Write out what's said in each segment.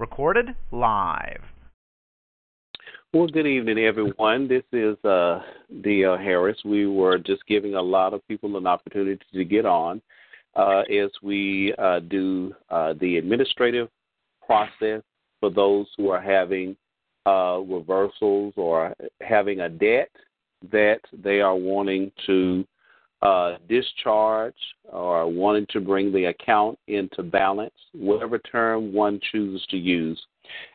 Recorded live. Well, good evening, everyone. This is uh, D.L. Harris. We were just giving a lot of people an opportunity to get on uh, as we uh, do uh, the administrative process for those who are having uh, reversals or having a debt that they are wanting to uh, discharge or wanting to bring the account into balance, whatever term one chooses to use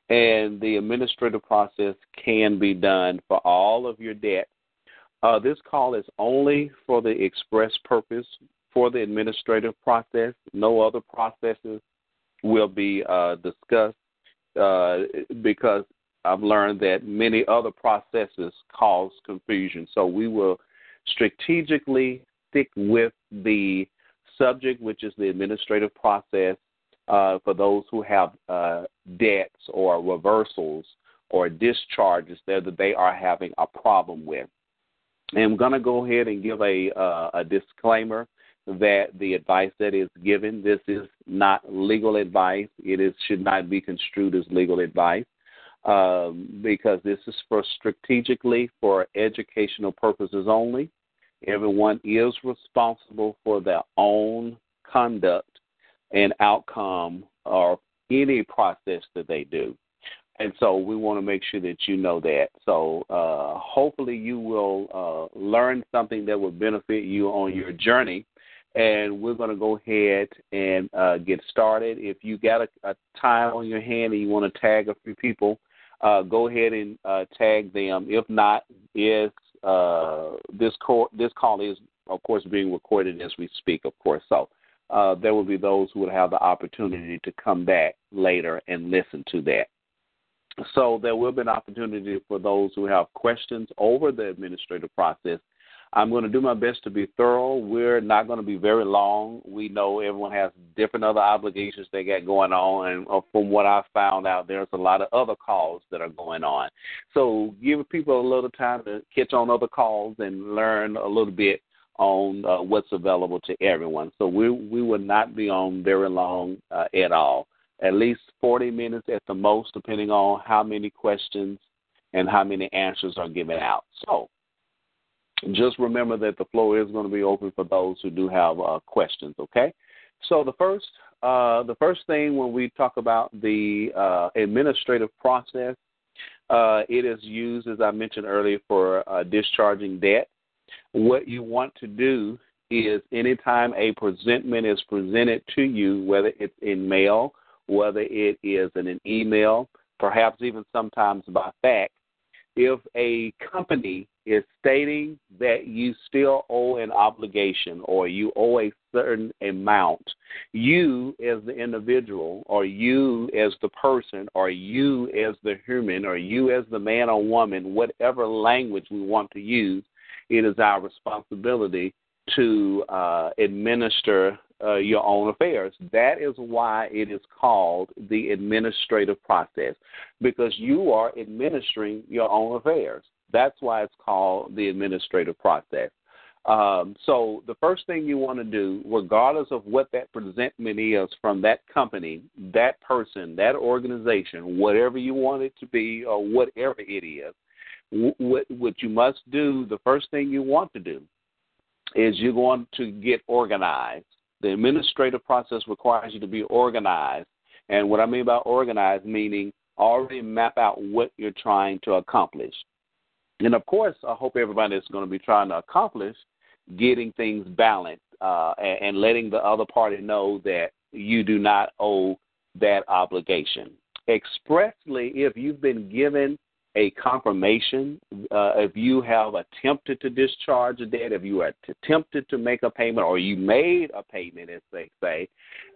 and the administrative process can be done for all of your debt. Uh, this call is only for the express purpose for the administrative process. No other processes will be uh, discussed uh, because I've learned that many other processes cause confusion. So we will strategically stick with the subject, which is the administrative process, uh, for those who have uh, debts or reversals or discharges that they are having a problem with. And I'm going to go ahead and give a, uh, a disclaimer that the advice that is given, this is not legal advice. It is should not be construed as legal advice um, because this is for strategically for educational purposes only. Everyone is responsible for their own conduct and outcome or any process that they do. And so we want to make sure that you know that. So uh, hopefully you will uh, learn something that will benefit you on your journey. And we're going to go ahead and uh, get started. If you got a, a, time on your hand and you want to tag a few people, uh, go ahead and uh, tag them. If not, is uh, this call this call is of course being recorded as we speak, of course. So uh, there will be those who would have the opportunity to come back later and listen to that. So there will be an opportunity for those who have questions over the administrative process. I'm going to do my best to be thorough. We're not going to be very long. We know everyone has different other obligations they got going on, and uh, from what I found out, there's a lot of other calls that are going on. So give people a little time to catch on other calls and learn a little bit on uh, what's available to everyone. So we we will not be on very long uh, at all. At least 40 minutes at the most, depending on how many questions and how many answers are given out. So just remember that the floor is going to be open for those who do have uh, questions. Okay. So the first uh, the first thing when we talk about the uh, administrative process, uh, it is used, as I mentioned earlier, for discharging debt. What you want to do is anytime a presentment is presented to you, whether it's in mail, whether it is in an email, perhaps even sometimes by fax, if a company is stating that you still owe an obligation or you owe a certain amount, you as the individual or you as the person or you as the human or you as the man or woman, whatever language we want to use, it is our responsibility to uh, administer uh, your own affairs. That is why it is called the administrative process, because you are administering your own affairs. That's why it's called the administrative process. Um, so the first thing you want to do, regardless of what that presentment is from that company, that person, that organization, whatever you want it to be or whatever it is, what what you must do, the first thing you want to do, is you're going to get organized. The administrative process requires you to be organized, and what I mean by organized, meaning already map out what you're trying to accomplish. And of course, I hope everybody is going to be trying to accomplish getting things balanced uh, and, and letting the other party know that you do not owe that obligation. Expressly, if you've been given a confirmation, uh, if you have attempted to discharge a debt, if you attempted to make a payment, or you made a payment, as they say,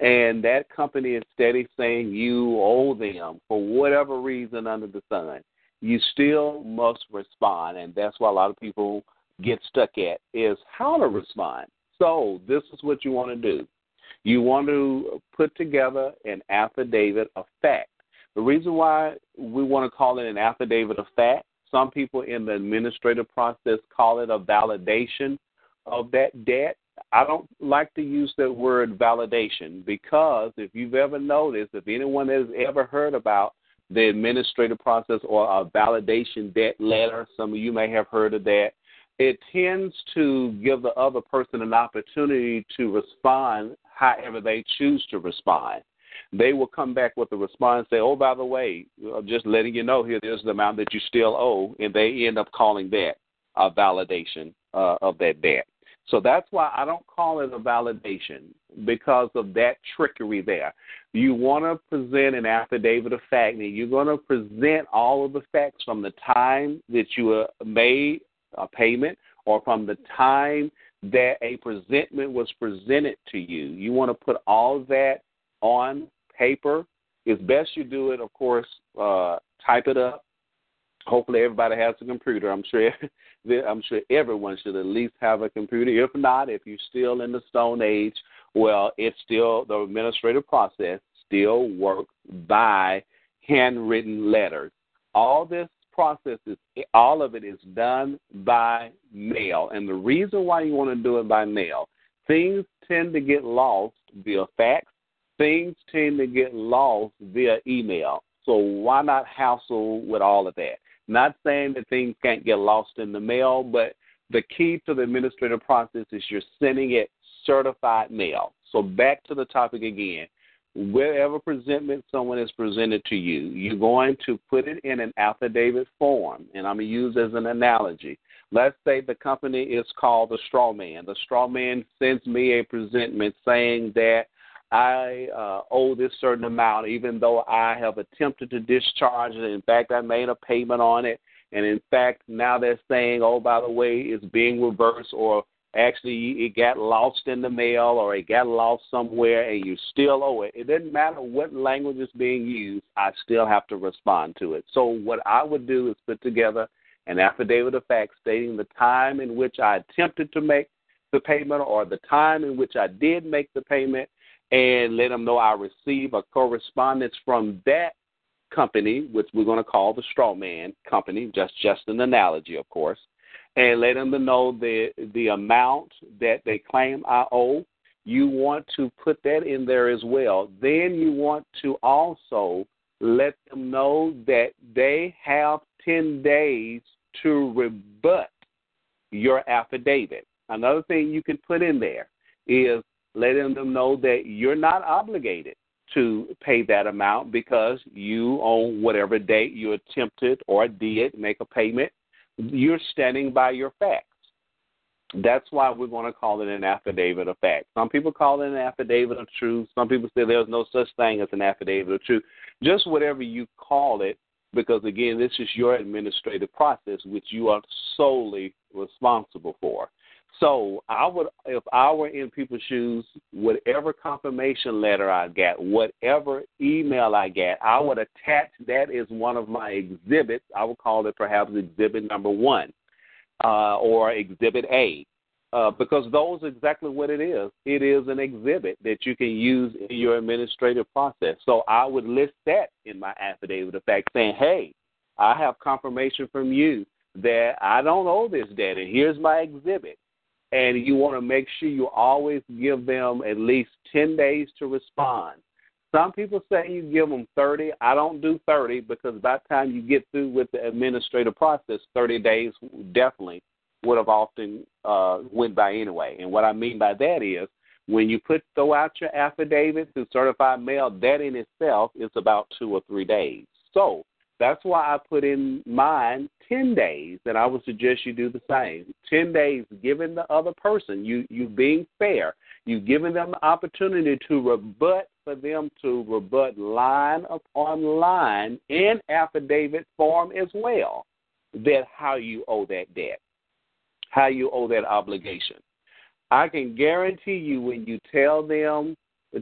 and that company is steady saying you owe them for whatever reason under the sun, you still must respond, and that's why a lot of people get stuck at is how to respond. So this is what you want to do. You want to put together an affidavit of fact. The reason why we want to call it an affidavit of fact, some people in the administrative process call it a validation of that debt. I don't like to use that word validation because if you've ever noticed, if anyone has ever heard about the administrative process or a validation debt letter, some of you may have heard of that, it tends to give the other person an opportunity to respond however they choose to respond. They will come back with a response, say, "Oh, by the way, I'm just letting you know here, there's the amount that you still owe," and they end up calling that a validation uh, of that debt. So that's why I don't call it a validation because of that trickery there. You want to present an affidavit of fact, and you're going to present all of the facts from the time that you uh, made a payment or from the time that a presentment was presented to you. You want to put all that on paper. It's best you do it, of course, uh, type it up. Hopefully, everybody has a computer. I'm sure. I'm sure everyone should at least have a computer. If not, if you're still in the Stone Age, well, it's still the administrative process still works by handwritten letters. All this process is all of it is done by mail. And the reason why you want to do it by mail, things tend to get lost via fax, things tend to get lost via email. So why not hassle with all of that? Not saying that things can't get lost in the mail, but the key to the administrative process is you're sending it certified mail. So back to the topic again wherever presentment someone is presented to you, you're going to put it in an affidavit form. And I'm going to use as an analogy. Let's say the company is called the straw man. The straw man sends me a presentment saying that I uh, owe this certain amount, even though I have attempted to discharge it. In fact, I made a payment on it. And in fact, now they're saying, oh, by the way, it's being reversed or actually it got lost in the mail or it got lost somewhere and you still owe it. It doesn't matter what language is being used, I still have to respond to it. So what I would do is put together an affidavit of fact stating the time in which I attempted to make the payment or the time in which I did make the payment and let them know I receive a correspondence from that company, which we're going to call the straw man company, just just an analogy, of course and let them know the the amount that they claim I owe. You want to put that in there as well. Then you want to also let them know that they have 10 days to rebut your affidavit. Another thing you can put in there is letting them know that you're not obligated to pay that amount because you, on whatever date you attempted or did make a payment, you're standing by your facts. That's why we're going to call it an affidavit of fact. Some people call it an affidavit of truth. Some people say there's no such thing as an affidavit of truth. Just whatever you call it, because again, this is your administrative process, which you are solely responsible for. So I would, if I were in people's shoes, whatever confirmation letter I get, whatever email I get, I would attach that as one of my exhibits. I would call it perhaps exhibit number one uh, or exhibit A. Uh, because those exactly what it is. It is an exhibit that you can use in your administrative process. So I would list that in my affidavit of fact, saying, "Hey, I have confirmation from you that I don't owe this debt, and here's my exhibit and you want to make sure you always give them at least 10 days to respond. Some people say you give them 30. I don't do 30 because by the time you get through with the administrative process, 30 days definitely would have often uh, went by anyway. And what I mean by that is when you put throw out your affidavit through certified mail, that in itself is about two or three days. So that's why I put in mine 10 days, and I would suggest you do the same. 10 days, giving the other person, you, you being fair, you giving them the opportunity to rebut for them to rebut line upon line in affidavit form as well that how you owe that debt, how you owe that obligation. I can guarantee you when you tell them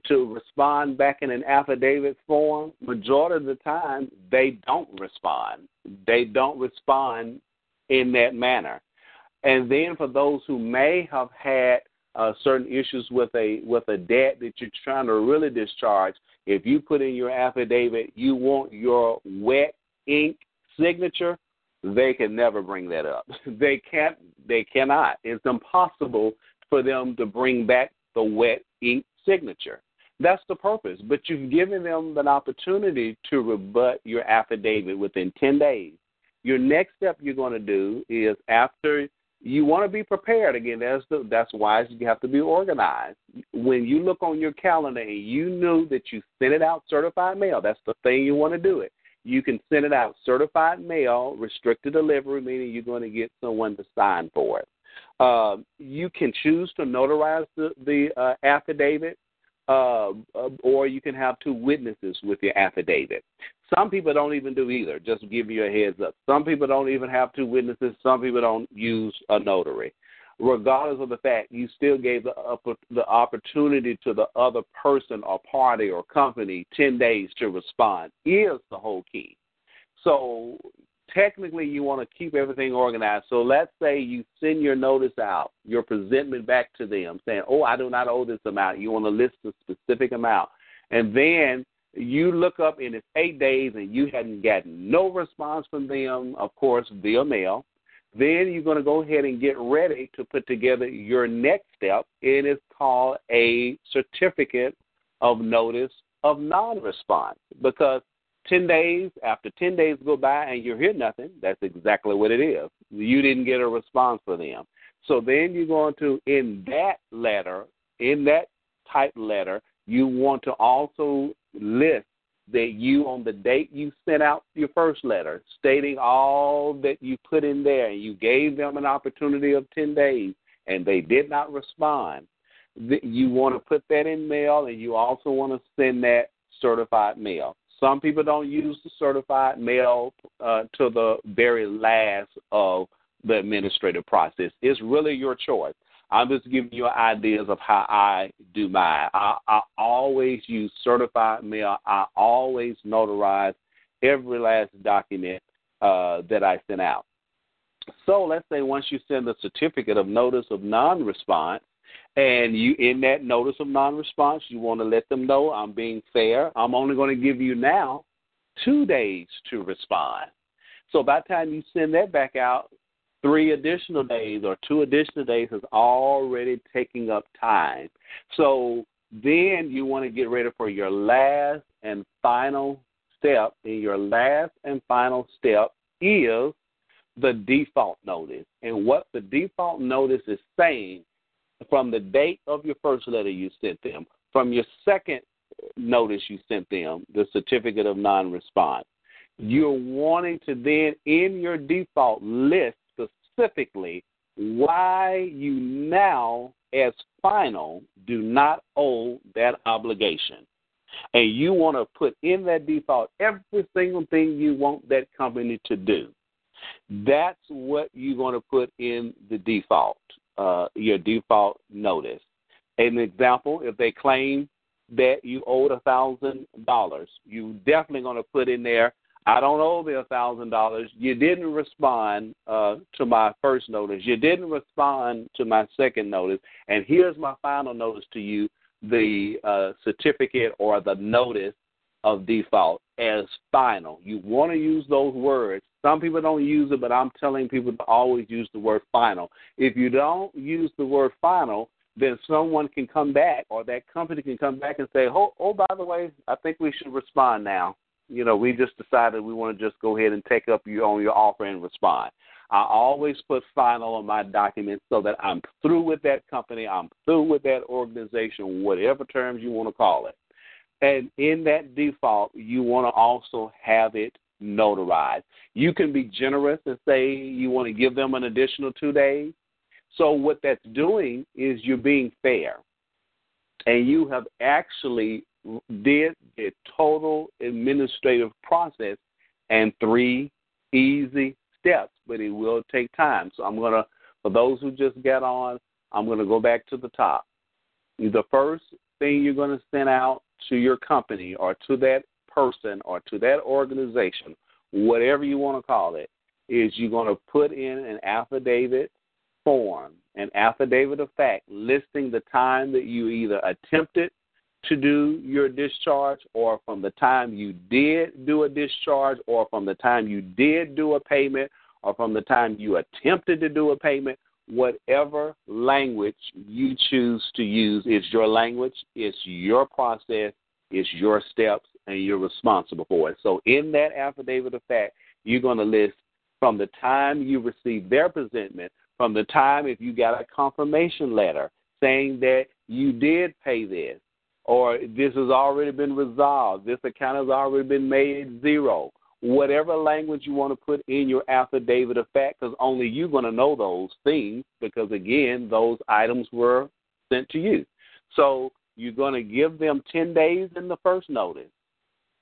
to respond back in an affidavit form, majority of the time they don't respond. They don't respond in that manner. And then for those who may have had uh, certain issues with a with a debt that you're trying to really discharge, if you put in your affidavit, you want your wet ink signature, they can never bring that up. They can't. They cannot. It's impossible for them to bring back the wet ink signature. That's the purpose. But you've given them an opportunity to rebut your affidavit within 10 days. Your next step you're going to do is after you want to be prepared again. That's the, that's why you have to be organized. When you look on your calendar and you know that you sent it out certified mail, that's the thing you want to do it. You can send it out certified mail, restricted delivery, meaning you're going to get someone to sign for it. Uh, you can choose to notarize the, the uh, affidavit, uh, or you can have two witnesses with your affidavit. Some people don't even do either, just give you a heads up. Some people don't even have two witnesses. Some people don't use a notary. Regardless of the fact, you still gave the, the opportunity to the other person or party or company 10 days to respond, is the whole key. So technically you want to keep everything organized. So let's say you send your notice out, your presentment back to them saying, Oh, I do not owe this amount. You want to list a specific amount. And then you look up and it's eight days and you hadn't gotten no response from them, of course, via mail. Then you're going to go ahead and get ready to put together your next step. And It is called a certificate of notice of non response because 10 days, after 10 days go by and you hear nothing, that's exactly what it is. You didn't get a response from them. So then you're going to, in that letter, in that type letter, you want to also list that you, on the date you sent out your first letter, stating all that you put in there, and you gave them an opportunity of 10 days, and they did not respond, you want to put that in mail, and you also want to send that certified mail. Some people don't use the certified mail uh, to the very last of the administrative process. It's really your choice. I'm just giving you ideas of how I do mine. I, I always use certified mail. I always notarize every last document uh, that I send out. So let's say once you send the certificate of notice of non-response, and you in that notice of non-response, you want to let them know I'm being fair. I'm only going to give you now two days to respond. So by the time you send that back out, three additional days or two additional days is already taking up time. So then you want to get ready for your last and final step. And your last and final step is the default notice. And what the default notice is saying from the date of your first letter you sent them, from your second notice you sent them, the certificate of non response, you're wanting to then, in your default, list specifically why you now, as final, do not owe that obligation. And you want to put in that default every single thing you want that company to do. That's what you're going to put in the default, uh, your default notice. An example, if they claim that you owed a thousand dollars, you definitely going to put in there I don't owe the thousand dollars. You didn't respond uh, to my first notice. You didn't respond to my second notice. And here's my final notice to you: the uh, certificate or the notice of default as final. You want to use those words. Some people don't use it, but I'm telling people to always use the word final. If you don't use the word final, then someone can come back or that company can come back and say, oh, oh, by the way, I think we should respond now you know, we just decided we want to just go ahead and take up your on your offer and respond. I always put final on my documents so that I'm through with that company, I'm through with that organization, whatever terms you want to call it. And in that default, you want to also have it notarized. You can be generous and say you want to give them an additional two days. So, what that's doing is you're being fair. And you have actually did the total administrative process and three easy steps, but it will take time. So I'm going to, for those who just got on, I'm going to go back to the top. The first thing you're going to send out to your company or to that person or to that organization, whatever you want to call it, is you're going to put in an affidavit form, an affidavit of fact listing the time that you either attempted to do your discharge or from the time you did do a discharge or from the time you did do a payment or from the time you attempted to do a payment whatever language you choose to use. Is your language it's your process it's your steps and you're responsible for it so in that affidavit of fact you're going to list from the time you received their presentment from the time if you got a confirmation letter saying that you did pay this or this has already been resolved, this account has already been made zero. Whatever language you want to put in your affidavit of fact, because only you're going to know those things, because again, those items were sent to you. So you're going to give them 10 days in the first notice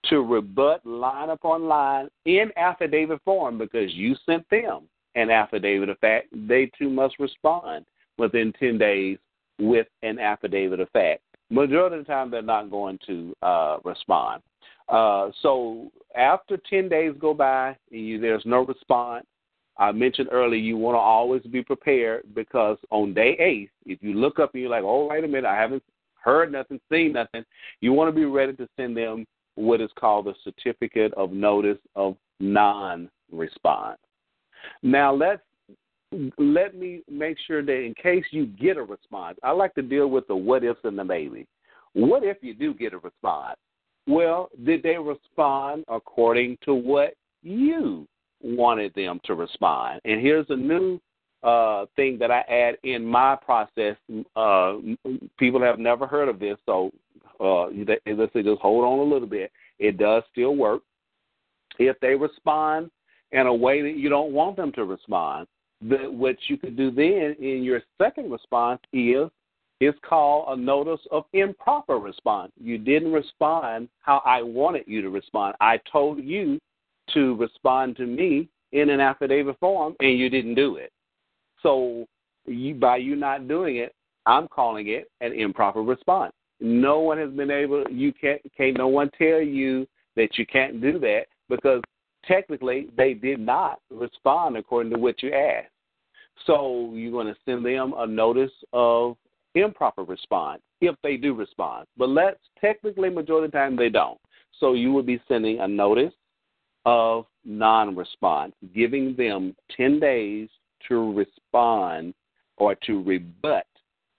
to rebut line upon line in affidavit form because you sent them an affidavit of fact. They too must respond within 10 days with an affidavit of fact. Majority of the time, they're not going to uh, respond. Uh, so after 10 days go by, and you, there's no response. I mentioned earlier you want to always be prepared because on day eight, if you look up and you're like, oh, wait a minute, I haven't heard nothing, seen nothing, you want to be ready to send them what is called the certificate of notice of non response. Now let's let me make sure that in case you get a response, I like to deal with the what ifs and the maybe. What if you do get a response? Well, did they respond according to what you wanted them to respond? And here's a new uh, thing that I add in my process. Uh, people have never heard of this, so uh, let's say just hold on a little bit. It does still work. If they respond in a way that you don't want them to respond, the, what you could do then in your second response is it's called a notice of improper response. You didn't respond how I wanted you to respond. I told you to respond to me in an affidavit form, and you didn't do it. So, you, by you not doing it, I'm calling it an improper response. No one has been able. You can't. Can't no one tell you that you can't do that because technically they did not respond according to what you asked. So you're going to send them a notice of improper response if they do respond. But let's technically, majority of the time, they don't. So you would be sending a notice of non response, giving them 10 days to respond or to rebut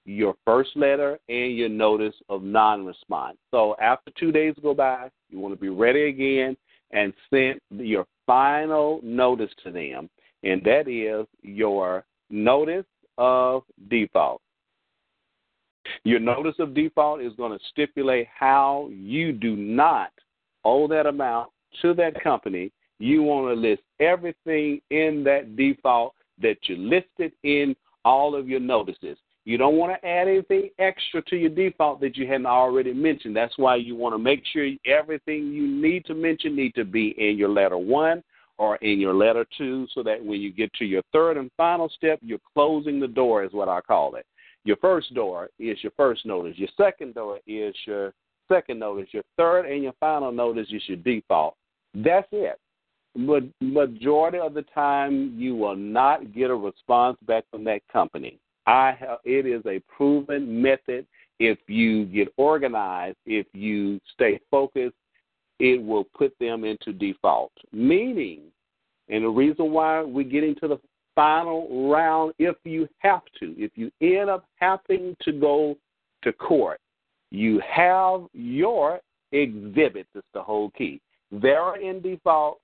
your first letter and your notice of non response. So after two days go by, you want to be ready again and send your final notice to them, and that is your notice of default. Your notice of default is going to stipulate how you do not owe that amount to that company. You want to list everything in that default that you listed in all of your notices. You don't want to add anything extra to your default that you hadn't already mentioned. That's why you want to make sure everything you need to mention need to be in your letter one or in your letter two, so that when you get to your third and final step, you're closing the door, is what I call it. Your first door is your first notice. Your second door is your second notice. Your third and your final notice is your default. That's it. Majority of the time, you will not get a response back from that company. I have, it is a proven method. If you get organized, if you stay focused, it will put them into default. Meaning, and the reason why we're getting to the final round if you have to. If you end up having to go to court, you have your exhibits. It's the whole key. They're in default.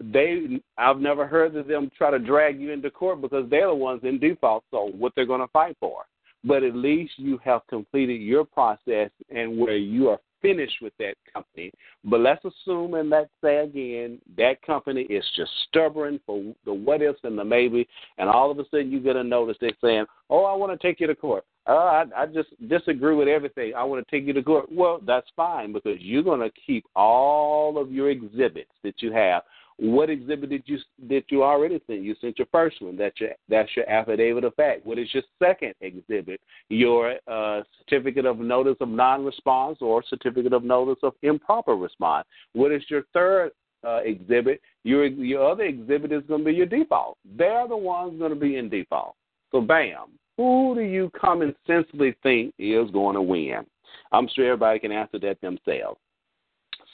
They, I've never heard of them try to drag you into court because they're the ones in default. So what they're going to fight for. But at least you have completed your process and where you are finished with that company. But let's assume and let's say again that company is just stubborn for the what ifs and the maybe, and all of a sudden you get a notice they're saying, "Oh, I want to take you to court." uh, I, I just disagree with everything. I want to take you to court. Well, that's fine because you're going to keep all of your exhibits that you have. What exhibit did you did you already send? You sent your first one. That's your that's your affidavit of fact. What is your second exhibit? Your uh, certificate of notice of non-response or certificate of notice of improper response. What is your third uh, exhibit? Your your other exhibit is going to be your default. They're the ones going to be in default. So bam, who do you common sensibly think is going to win? I'm sure everybody can answer that themselves.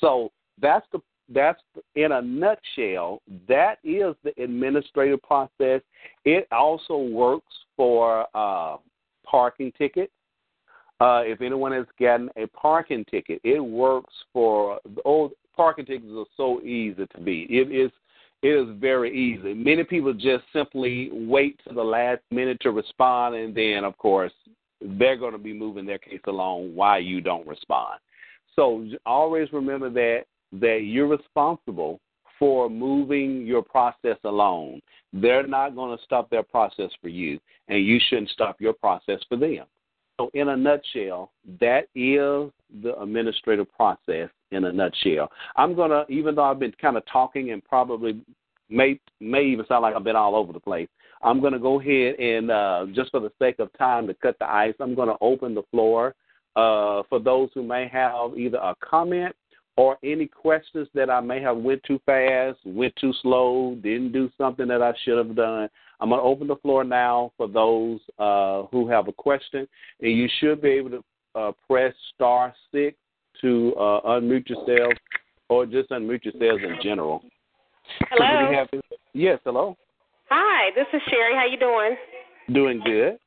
So that's the that's in a nutshell. That is the administrative process. It also works for uh, parking tickets. Uh, if anyone has gotten a parking ticket, it works for old parking tickets are so easy to beat. It is it is very easy. Many people just simply wait to the last minute to respond, and then, of course, they're going to be moving their case along why you don't respond. So always remember that that you're responsible for moving your process along. They're not going to stop their process for you, and you shouldn't stop your process for them. So, in a nutshell, that is the administrative process in a nutshell. I'm going to, even though I've been kind of talking and probably may may even sound like I've been all over the place. I'm going to go ahead and uh, just for the sake of time to cut the ice, I'm going to open the floor uh, for those who may have either a comment or any questions that I may have went too fast, went too slow, didn't do something that I should have done. I'm going to open the floor now for those uh, who have a question, and you should be able to uh, press star six to uh, unmute yourself, or just unmute yourselves in general. Hello. Yes, hello. Hi, this is Sherry. How you doing? Doing good.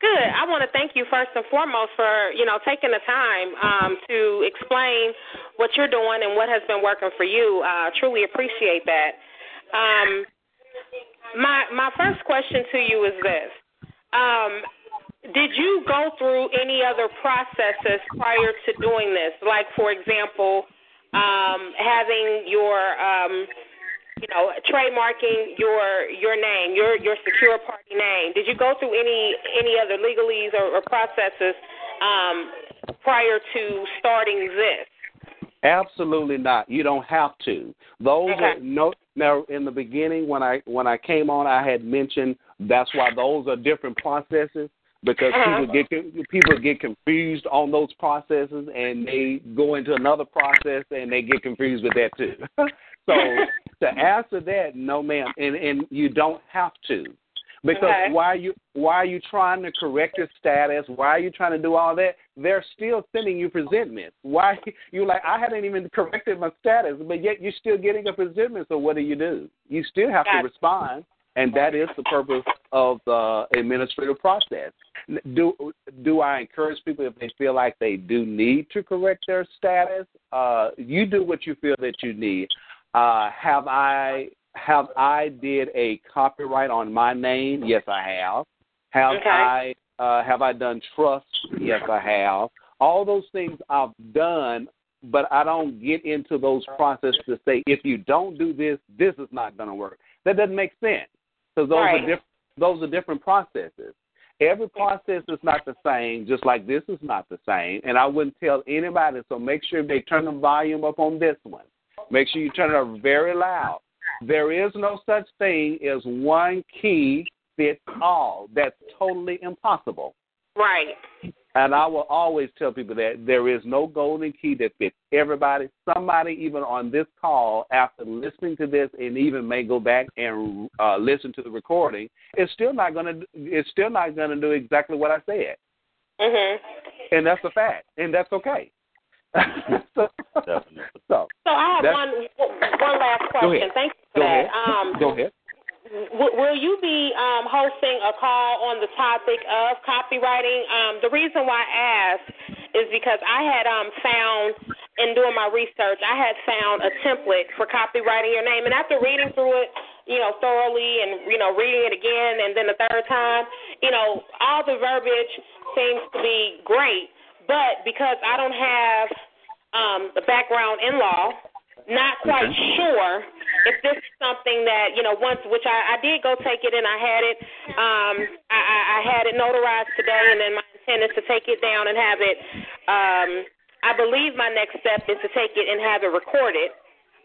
Good. I want to thank you first and foremost for you know taking the time um, to explain what you're doing and what has been working for you. I uh, truly appreciate that. Um, my my first question to you is this: um, Did you go through any other processes prior to doing this? Like, for example, um, having your um, you know, trademarking your your name, your your secure party name. Did you go through any any other legalese or, or processes um, prior to starting this? Absolutely not. You don't have to. Those okay. are no. Now, in the beginning, when I when I came on, I had mentioned that's why those are different processes because uh-huh. people get people get confused on those processes and they go into another process and they get confused with that too. so to answer that, no ma'am, and and you don't have to. Because okay. why are you why are you trying to correct your status? Why are you trying to do all that? They're still sending you presentments. Why you like I hadn't even corrected my status, but yet you're still getting a presentment. So what do you do? You still have Got to respond, and that is the purpose of the administrative process. Do do I encourage people if they feel like they do need to correct their status? Uh, you do what you feel that you need. Uh, have I have I did a copyright on my name? Yes, I have. Have okay. I uh, have I done trust? Yes, I have. All those things I've done, but I don't get into those processes to say if you don't do this, this is not going to work. That doesn't make sense because those right. are different. Those are different processes. Every process is not the same, just like this is not the same. And I wouldn't tell anybody. So make sure they turn the volume up on this one. Make sure you turn it up very loud. There is no such thing as one key fits all. That's totally impossible. Right. And I will always tell people that there is no golden key that fits everybody. Somebody, even on this call, after listening to this, and even may go back and uh, listen to the recording, is still not going to. It's still not going to do exactly what I said. Mhm. And that's a fact, and that's okay. so, so, so I have one one last question. Thank you for go that. Ahead. Um, go ahead. W- will you be um, hosting a call on the topic of copywriting? Um, the reason why I asked is because I had um, found in doing my research, I had found a template for copywriting your name, and after reading through it, you know, thoroughly, and you know, reading it again, and then the third time, you know, all the verbiage seems to be great but because I don't have um, a background in law, not quite okay. sure if this is something that you know once which I, I did go take it and I had it um I, I had it notarized today and then my intent is to take it down and have it. Um, I believe my next step is to take it and have it recorded,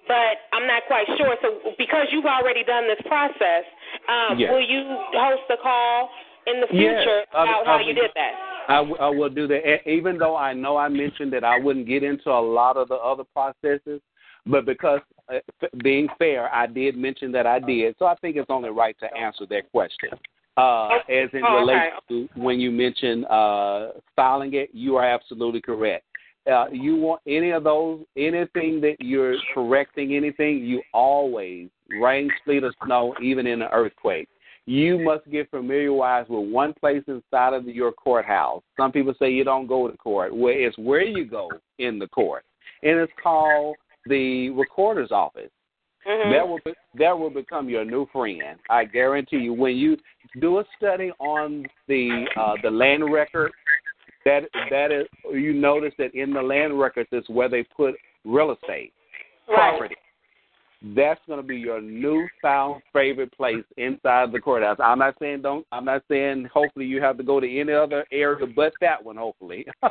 but I'm not quite sure. So because you've already done this process, um, Yes. will you host a call in the future I- about I how will- you did that? I, w- I will do that. Even though I know I mentioned that I wouldn't get into a lot of the other processes, but because uh, f- being fair, I did mention that I did. So I think it's only right to answer that question. Uh, as it Oh, okay. relates to when you mention uh, filing it, you are absolutely correct. Uh, you want any of those, anything that you're correcting, anything, you always, rain, sleet, or snow, even in an earthquake, you must get familiarized with one place inside of your courthouse. Some people say you don't go to court. Where it's where you go in the court, and it's called the recorder's office. Mhm. That will be, that will become your new friend. I guarantee you. When you do a study on the uh, the land record, that that is you notice that in the land records is where they put real estate Right. property. That's going to be your newfound favorite place inside the courthouse. I'm not saying don't. I'm not saying hopefully you have to go to any other area but that one. Hopefully,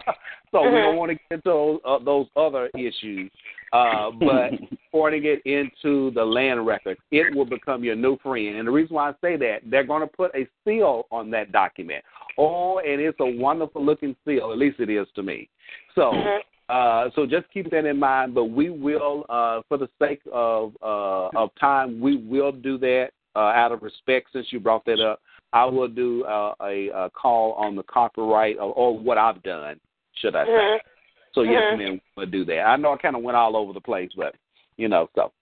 so we don't want to get into those, uh, those other issues. Uh, but porting it into the land record, it will become your new friend. And the reason why I say that, they're going to put a seal on that document. Oh, and it's a wonderful looking seal. At least it is to me. So. Uh, so just keep that in mind. But we will, uh, for the sake of uh, of time, we will do that uh, out of respect. Since you brought that up, I will do uh, a, a call on the copyright or, or what I've done, should I say? Mhm. So yes, Mhm. ma'am, we'll do that. I know I kind of went all over the place, but you know, so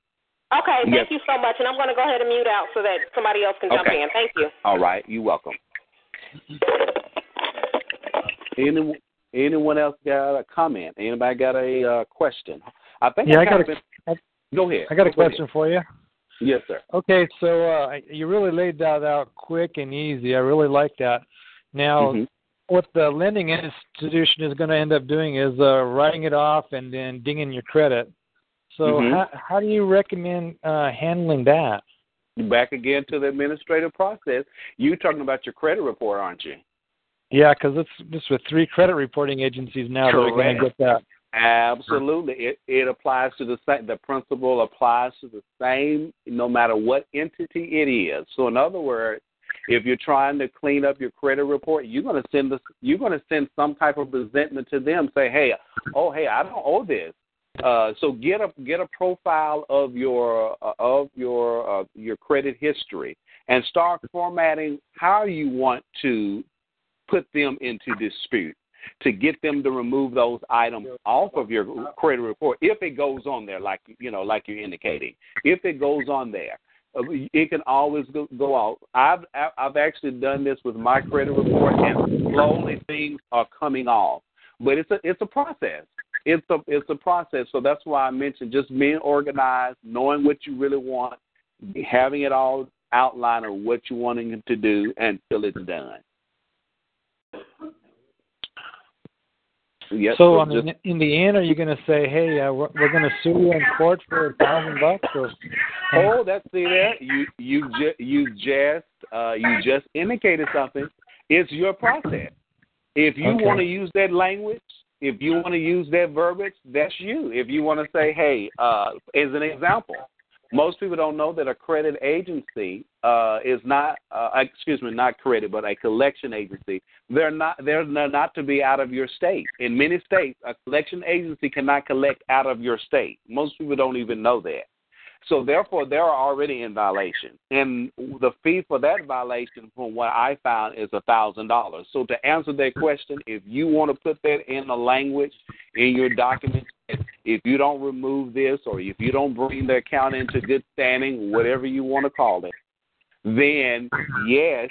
Okay, thank Yes. you so much, and I'm going to go ahead and mute out so that somebody else can jump Okay. in. Thank you. all right, you're welcome. Anyone, anyone else got a comment? Anybody got a uh, question? I think Yeah, I kind got a, been- Go ahead. I got a Go ahead. question for you. Yes, sir. Okay, so uh, you really laid that out quick and easy. I really like that. Now, Mhm. what the lending institution is going to end up doing is uh, writing it off and then dinging your credit. So, Mhm. how, how do you recommend uh, handling that? Back again to the administrative process. You talking about your credit report, aren't you? Yeah, because it's just with three credit reporting agencies now that are going to get that. Absolutely. It it applies to the same the principle applies to the same no matter what entity it is. So in other words, if you're trying to clean up your credit report, you're gonna send this you're gonna send some type of presentment to them, say, Hey, oh hey, I don't owe this. Uh, so get a get a profile of your uh, of your uh, your credit history and start formatting how you want to put them into dispute to get them to remove those items off of your credit report. If it goes on there like you know like you're indicating if it goes on there uh, it can always go, go out. I've i've actually done this with my credit report and slowly things are coming off. But it's a it's a process. It's a it's a process. So that's why i mentioned just being organized knowing what you really want having it all outlined of what you're wanting to do until it's done Yes, so, I just- mean, in the end, are you going to say, "Hey, uh, we're, we're going to sue you in court for a thousand bucks"? Or Oh, that's see there. You you ju- you just uh, you just indicated something. It's your process. If you Okay. want to use that language, if you want to use that verbiage, that's you. If you want to say, hey, uh, as an example, most people don't know that a credit agency uh, is not, uh, excuse me, not credit, but a collection agency. They're not, they're not to be out of your state. In many states, a collection agency cannot collect out of your state. Most people don't even know that. So therefore, they're already in violation, and the fee for that violation, from what I found, is a thousand dollars. So to answer that question, if you want to put that in the language in your document, if you don't remove this, or if you don't bring the account into good standing, whatever you want to call it, then yes,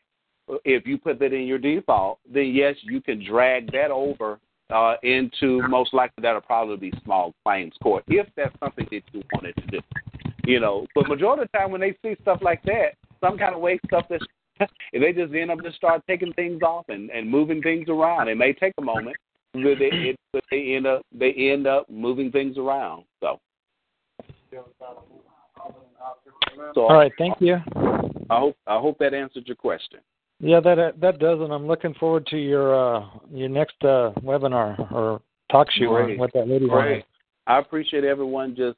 if you put that in your default, then yes, you can drag that over uh, into most likely that'll probably be small claims court if that's something that you wanted to do. You know, but majority of the time when they see stuff like that, some kind of way stuff that's they just end up just start taking things off and, and moving things around. It may take a moment, they it, they end up they end up moving things around. So, so all right, thank you. I hope I hope that answered your question. Yeah, that that does, and I'm looking forward to your uh, your next uh, webinar or talk show with that lady. Great. I appreciate everyone just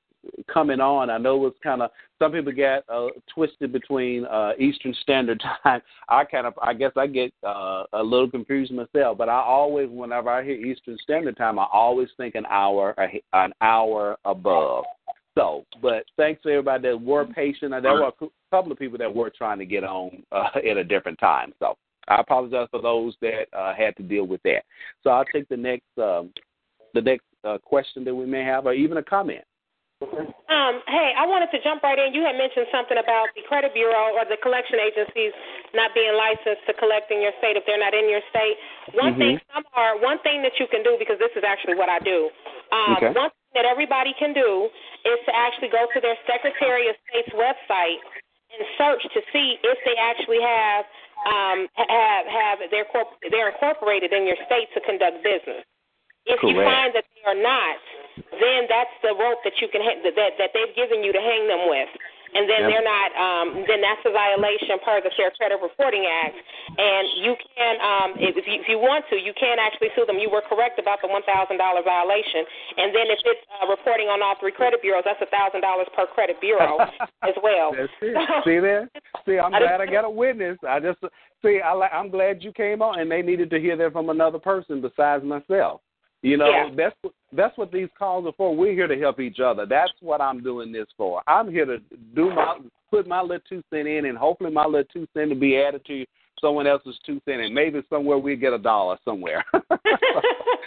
coming on. I know it was kind of some people get uh, twisted between uh, Eastern Standard Time. I kind of, I guess, I get uh, a little confused myself. But I always, whenever I hear Eastern Standard Time, I always think an hour, an hour above. So, but thanks to everybody that were patient. There were a couple of people that were trying to get on uh, at a different time. So I apologize for those that uh, had to deal with that. So I'll take the next, um, the next uh, question that we may have, or even a comment. Um, hey, I wanted to jump right in. You had mentioned something about the credit bureau or the collection agencies not being licensed to collect in your state if they're not in your state. One mm-hmm. thing some are one thing that you can do because this is actually what I do. Um, okay. One thing that everybody can do is to actually go to their Secretary of State's website and search to see if they actually have um, have have their corp- they're incorporated in your state to conduct business. If Correct. you find that they are not, then that's the rope that you can ha- that that they've given you to hang them with. And then Yep. they're not. Um, then that's a violation per the Fair Credit Reporting Act. And you can, um, if you, if you want to, you can actually sue them. You were correct about the one thousand dollar violation. And then if it's uh, reporting on all three credit bureaus, that's a thousand dollars per credit bureau as well. That's it. See there? See, I'm glad I got a witness. I just see. I, I'm glad you came on, and they needed to hear that from another person besides myself. You know, Yeah. that's what that's what these calls are for. We're here to help each other. That's what I'm doing this for. I'm here to do my put my little two cent in, and hopefully my little two cent will be added to someone else's two cent, and maybe somewhere we get a dollar somewhere.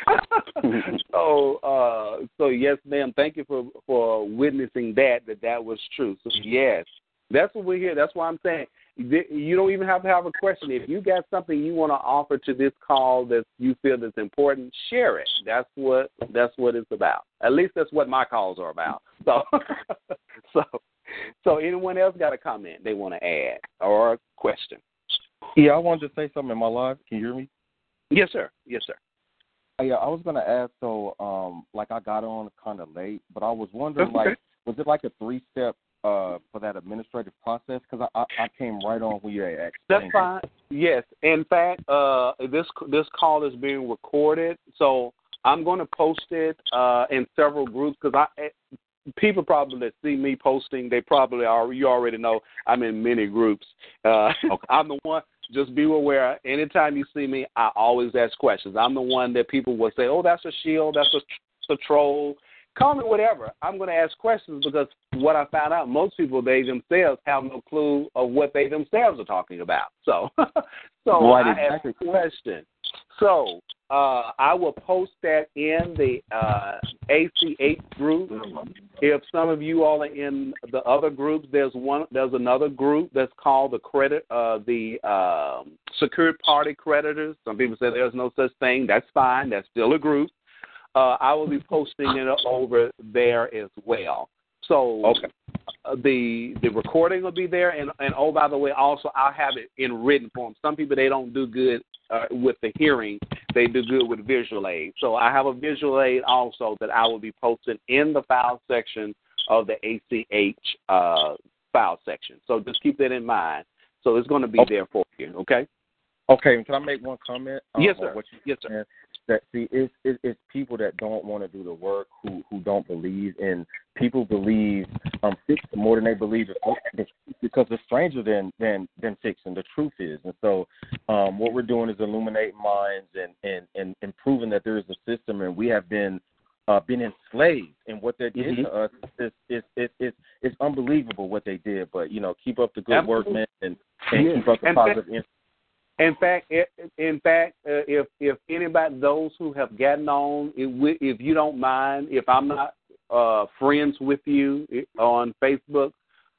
so, uh, so yes, ma'am. Thank you for for witnessing that that that was true. So yes, that's what we're here. That's why I'm saying you don't even have to have a question. If you got something you want to offer to this call that you feel that's important, share it. That's what that's what it's about. At least that's what my calls are about. So, so, so anyone else got a comment they want to add or a question? Yeah, I wanted to say something in my live. Can you hear me? Yes, sir. Yes, sir. Uh, yeah, I was gonna ask. So, um, like I got on kind of late, but I was wondering, okay. like, was it like a three step uh for that administrative process? Because I, I I came right on when you explained. That's fine. Yes. In fact, uh, this this call is being recorded, so I'm going to post it uh, in several groups because I eh, people probably that see me posting, they probably are. You already know I'm in many groups. Uh, I'm the one. Just be aware. Anytime you see me, I always ask questions. I'm the one that people will say, "Oh, that's a shield. That's a, a troll." Call me whatever. I'm going to ask questions because what I found out, most people they themselves have no clue of what they themselves are talking about. So, so I exactly. ask question. So uh, I will post that in the uh, AC8 group. If some of you all are in the other groups, there's one. There's another group that's called the credit, uh, the um, secured party creditors. Some people say there's no such thing. That's fine. That's still a group. Uh, I will be posting it over there as well. So Okay. uh, the the recording will be there, and and oh by the way, also I'll have it in written form. Some people they don't do good uh, with the hearing; they do good with visual aid. So I have a visual aid also that I will be posting in the file section of the ACH uh, file section. So just keep that in mind. So it's going to be Okay. there for you. Okay. Okay, can I make one comment? um, Yes, sir. What Yes, sir. That see, it's it's, it's people that don't want to do the work who who don't believe, and people believe um fixing more than they believe because it's stranger than than than fixing. The truth is, and so um what we're doing is illuminating minds and and and, and proving that there is a system, and we have been uh, been enslaved, and what they did Mhm. to us is is is is it's unbelievable what they did. But you know, keep up the good work, man, and, and Yeah. keep up the And positive. In fact, in fact, uh, if if anybody, those who have gotten on, if, if you don't mind, if I'm not uh, friends with you on Facebook,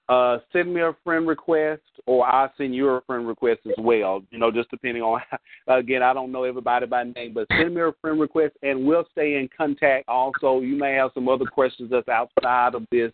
uh, send me a friend request, or I'll send you a friend request as well. You know, just depending on. Again, I don't know everybody by name, but send me a friend request, and we'll stay in contact. Also, you may have some other questions that's outside of this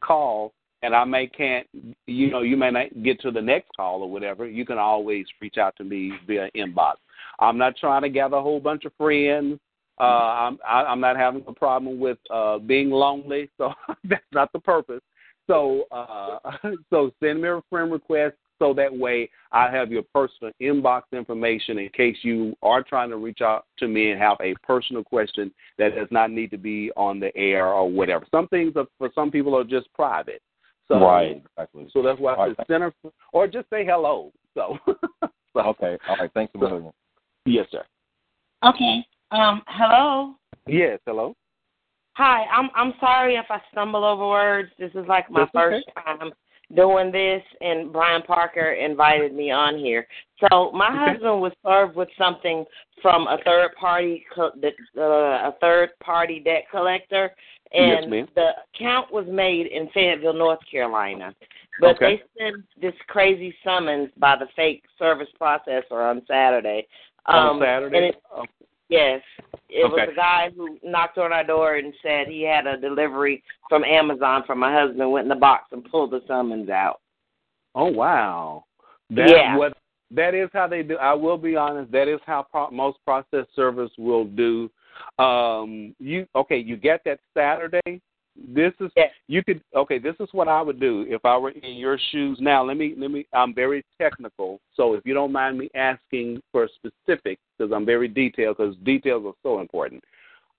call and I may can't, you know, you may not get to the next call or whatever, you can always reach out to me via inbox. I'm not trying to gather a whole bunch of friends. Uh, I'm I, I'm not having a problem with uh, being lonely, so that's not the purpose. So uh, so send me a friend request. so that way I have your personal inbox information in case you are trying to reach out to me and have a personal question that does not need to be on the air or whatever. Some things are, for some people are just private. So, right, exactly. So that's why I said center, or just say hello. So, so. okay, all right. Thanks a million. Yes, sir. Okay. Um. Hello. Yes. Hello. Hi. I'm I'm sorry if I stumble over words. This is like my That's first okay. time doing this, and Brian Parker invited me on here. So my Okay. husband was served with something from a third party, co- the- uh, a third party debt collector, Yes, and ma'am. the account was made in Fayetteville, North Carolina. But Okay. they sent this crazy summons by the fake service processor on Saturday. On Um, Saturday. and it- Oh, Yes. It Okay. was a guy who knocked on our door and said he had a delivery from Amazon for my husband, went in the box and pulled the summons out. Oh wow. That Yeah. what that is how they do. I will be honest. That is how pro- most process service will do. Um, you okay? You get that Saturday. This is you could okay. This is what I would do if I were in your shoes. Now let me let me. I'm very technical, so if you don't mind me asking for specifics, because I'm very detailed, because details are so important.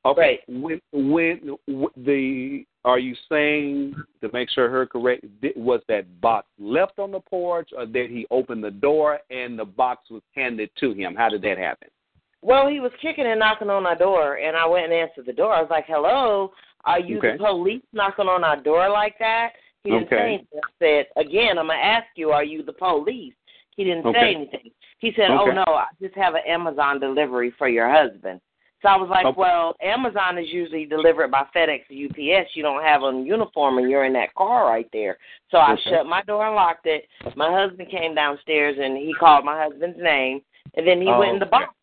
Okay. When when the are you saying to make sure her correct was that box left on the porch or did he open the door and the box was handed to him? How did that happen? Well, he was kicking and knocking on our door, and I went and answered the door. I was like, "Hello, are you Okay. the police knocking on our door like that?" He didn't Okay. say anything. I said, "Again, I'm gonna ask you, are you the police?" He didn't Okay. say anything. He said, "Oh no, I just have an Amazon delivery for your husband." So I was like. "Well, Amazon is usually delivered by FedEx or UPS. You don't have a uniform, and you're in that car right there." So I shut my door and locked it. My husband came downstairs and he called my husband's name, and then he Oh, went in the box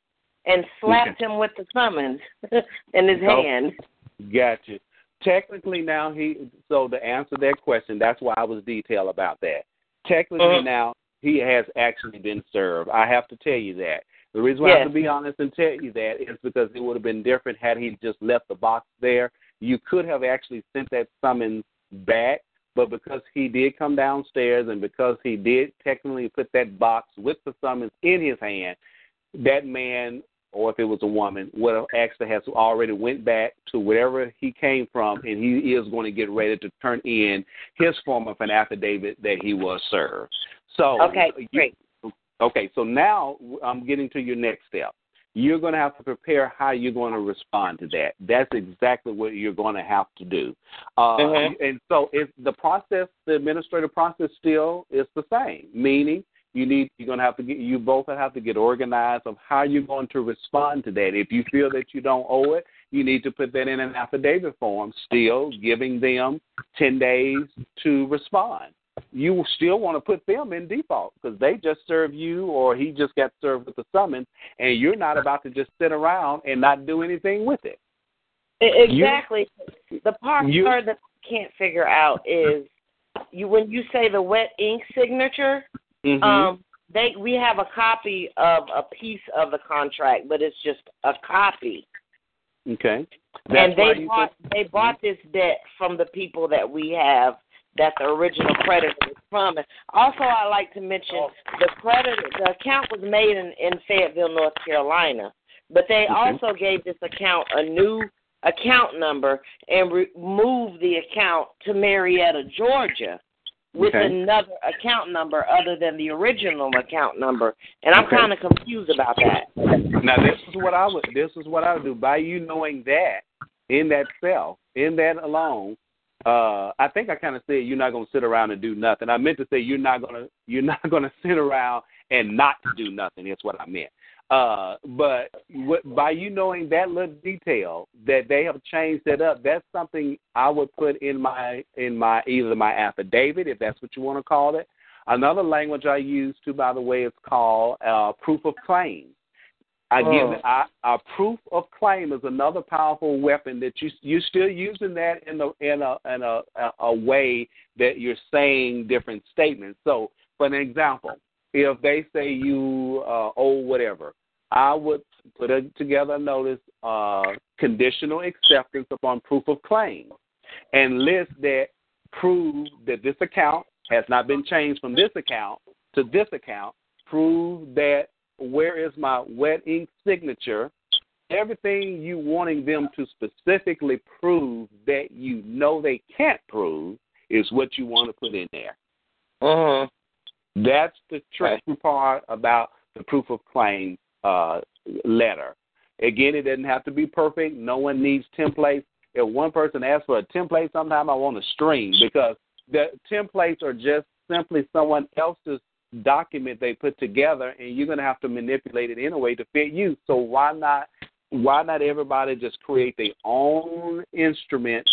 and slapped him with the summons in his Oh. hand. Gotcha. Technically, now he. So to answer that question, that's why I was detailed about that. Technically, Mhm. now he has actually been served. I have to tell you that. The reason why I have to be honest and tell you that is because it would have been different had he just left the box there. You could have actually sent that summons back, but because he did come downstairs and because he did technically put that box with the summons in his hand, that man or if it was a woman, would have actually has already went back to wherever he came from, and he is going to get ready to turn in his form of an affidavit that he was served. So Okay, you- great. Okay, so now I'm getting to your next step. You're going to have to prepare how you're going to respond to that. That's exactly what you're going to have to do. Uh, Mhm. And so, if the process, the administrative process, still is the same. Meaning, you need you're going to have to get you both have to get organized of how you're going to respond to that. If you feel that you don't owe it, you need to put that in an affidavit form. Still giving them ten days to respond you still want to put them in default because they just served you or he just got served with the summons and you're not about to just sit around and not do anything with it. Exactly. the part you- that I can't figure out is you when you say the wet ink signature. Mhm. Um, they we have a copy of a piece of the contract, but it's just a copy. Okay. and they bought they bought this debt from the people that we have that the original creditor was from. And also, I like to mention the credit the account was made in, in Fayetteville, North Carolina, but they Okay. also gave this account a new account number and re- moved the account to Marietta, Georgia. With Okay. another account number other than the original account number, and I'm Okay. kind of confused about that. Now this is what I would this is what I would do. By you knowing that in that cell, in that alone, uh I think I kinda said you're not gonna sit around and do nothing. I meant to say you're not gonna you're not gonna sit around and not do nothing, that's what I meant. Uh, but what, by you knowing that little detail that they have changed it up, that's something I would put in my in my either my affidavit, if that's what you want to call it. Another language I use too, by the way, is called uh, proof of claim. I Oh. give I, a proof of claim is another powerful weapon that you you're still using that in a in a in a, a, a way that you're saying different statements. So, for an example, if they say you uh, owe whatever, I would put a, together a notice, uh, conditional acceptance upon proof of claim, and list that prove that this account has not been changed from this account to this account, prove that where is my wet ink signature, everything you wanting them to specifically prove that you know they can't prove is what you want to put in there. Mhm. That's the tricky part about the proof of claim uh, letter. Again, it doesn't have to be perfect. No one needs templates. If one person asks for a template, sometimes I want a string because the templates are just simply someone else's document they put together, and you're going to have to manipulate it in a way to fit you. So why not? Why not everybody just create their own instrument?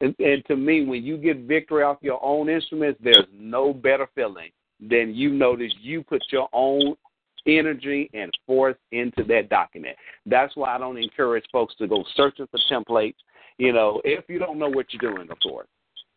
And, and to me, when you get victory off your own instruments, there's no better feeling than you notice you put your own energy and force into that document. That's why I don't encourage folks to go searching for templates. You know, if you don't know what you're doing, of course.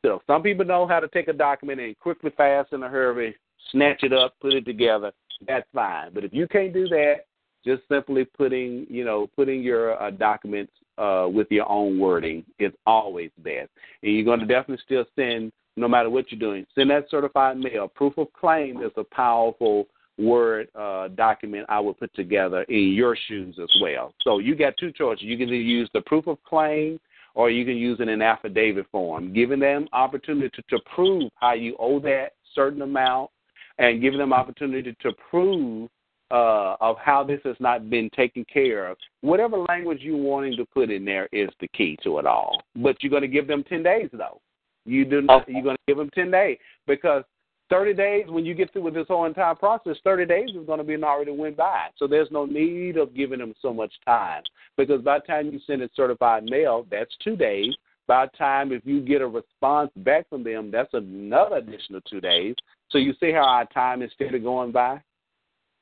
So some people know how to take a document and quickly, fast, in a hurry, snatch it up, put it together. That's fine. But if you can't do that, just simply putting, you know, putting your uh, documents uh, with your own wording is always best. And you're going to definitely still send, no matter what you're doing, send that certified mail. Proof of claim is a powerful word uh, document I would put together in your shoes as well. So you got two choices. You can either use the proof of claim or you can use it in affidavit form, giving them opportunity to, to prove how you owe that certain amount and giving them opportunity to prove uh, of how this has not been taken care of. Whatever language you're wanting to put in there is the key to it all. But you're going to give them 10 days, though. You do not, you're going to give them 10 days because 30 days, when you get through with this whole entire process, 30 days is going to be an already went by. So there's no need of giving them so much time because by the time you send it certified mail, that's two days. By the time if you get a response back from them, that's another additional two days. So you see how our time is steady going by?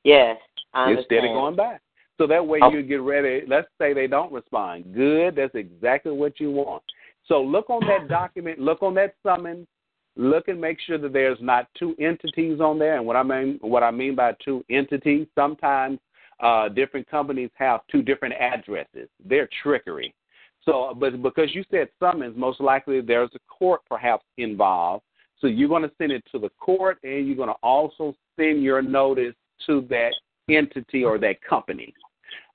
Yes, I It's steady going by. So that way oh. you get ready. Let's say they don't respond. Good. That's exactly what you want. So look on that document. Look on that summons. Look and make sure that there's not two entities on there. And what I mean, what I mean by two entities, sometimes uh, different companies have two different addresses. They're trickery. So, but because you said summons, most likely there's a court perhaps involved. So you're going to send it to the court, and you're going to also send your notice to that entity or that company,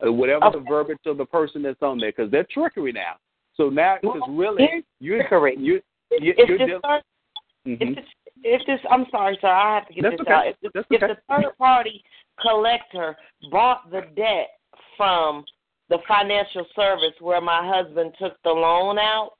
uh, whatever the verbiage of the person that's on there, because they're trickery now. So now, because really, you're correct. You, you, if you're third, Mhm. if this, if this, I'm sorry, sir, I have to get That's this okay. out. If the, That's if okay. the third party collector bought the debt from the financial service where my husband took the loan out,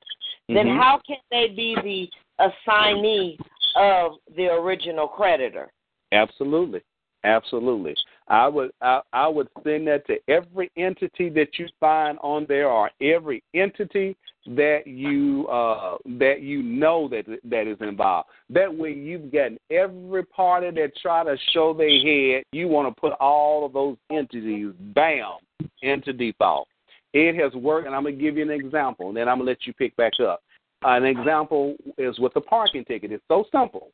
then Mhm. how can they be the assignee of the original creditor? Absolutely, absolutely. I would I, I would send that to every entity that you find on there, or every entity that you uh, that you know that that is involved. That way, you've gotten every party that try to show their head. You want to put all of those entities, bam, into default. It has worked, and I'm gonna give you an example, and then I'm gonna let you pick back up. An example is with the parking ticket. It's so simple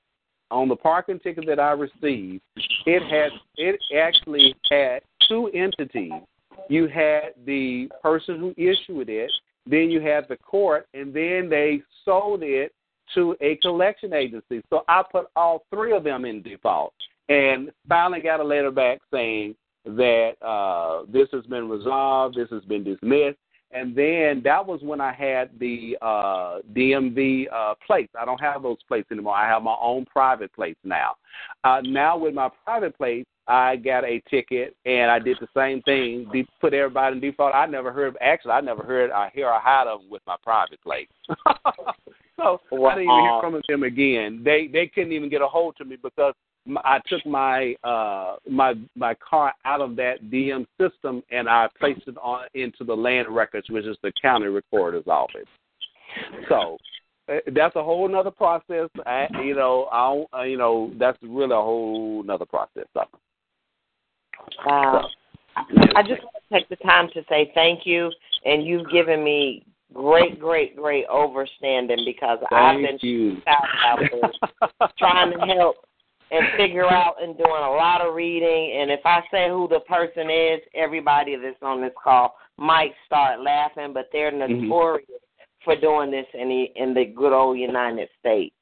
on the parking ticket that I received, it had it actually had two entities. You had the person who issued it, then you had the court, and then they sold it to a collection agency. So I put all three of them in default, and finally got a letter back saying that uh, this has been resolved, this has been dismissed, and then that was when I had the uh, DMV uh, plates. I don't have those plates anymore. I have my own private plates now. Uh, now with my private plates, I got a ticket and I did the same thing. De- put everybody in default. I never heard. Actually, I never heard. I hear a hide of them with my private plate. so I didn't even hear from them again. They they couldn't even get a hold to me because I took my uh my my car out of that DM system and I placed it on into the land records, which is the county recorder's office. So uh, that's a whole nother process. I, you know, I don't, uh, you know that's really a whole nother process. So, Wow. I just want to take the time to say thank you, and you've given me great, great, great overstanding because I've been you. out there trying to help and figure out and doing a lot of reading. And if I say who the person is, everybody that's on this call might start laughing, but they're Mhm. notorious for doing this in the in the good old United States.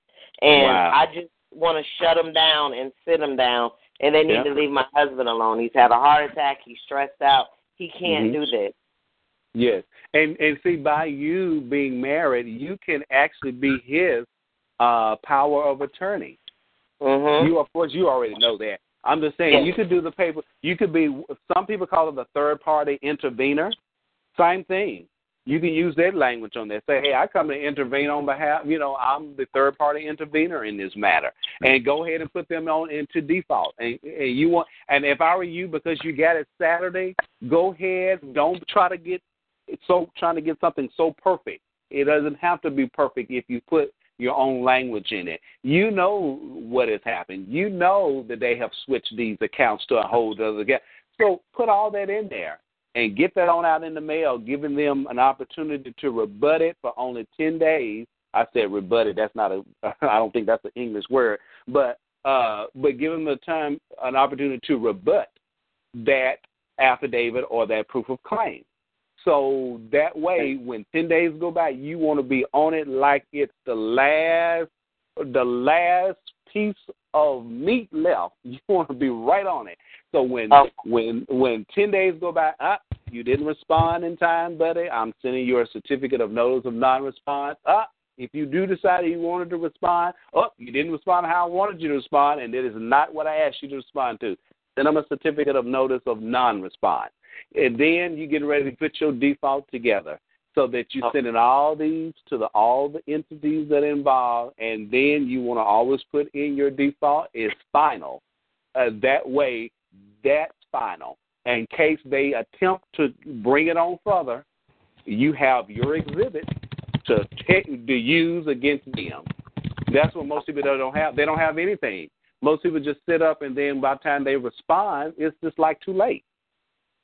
And Wow. I just want to shut them down and sit them down and they need Yeah. to leave my husband alone. He's had a heart attack. He's stressed out. He can't Mhm. do this. Yes, and and see, by you being married, you can actually be his uh power of attorney. Mhm. You, of course, you already know that. I'm just saying, Yes. you could do the paper. You could be. Some people call it the third party intervener. Same thing. You can use that language on that. Say, hey, I come to intervene on behalf. You know, I'm the third party intervener in this matter, and go ahead and put them on into default. And, and you want. And if I were you, because you got it Saturday, go ahead. Don't try to get so trying to get something so perfect. It doesn't have to be perfect if you put your own language in it. You know what has happened. You know that they have switched these accounts to a whole other account. So put all that in there and get that on out in the mail, giving them an opportunity to rebut it for only ten days. I said rebut it. That's not a. I don't think that's an English word, but uh, but give them the time, an opportunity to rebut that affidavit or that proof of claim. So that way, when ten days go by, you want to be on it like it's the last, the last piece of meat left. You want to be right on it. So when Oh. when when ten days go by, up ah, you didn't respond in time, buddy. I'm sending you a certificate of notice of non-response. Up. if you do decide you wanted to respond, oh, you didn't respond how I wanted you to respond, and it is not what I asked you to respond to. Send them a certificate of notice of non-response and then you get ready to put your default together so that you Oh. send in all these to the all the entities that are involved, and then you want to always put in your default is final. Uh, that way, that's final. In case they attempt to bring it on further, you have your exhibit to take, to use against them. That's what most people don't have. They don't have anything. Most people just sit up, and then by the time they respond, it's just like too late.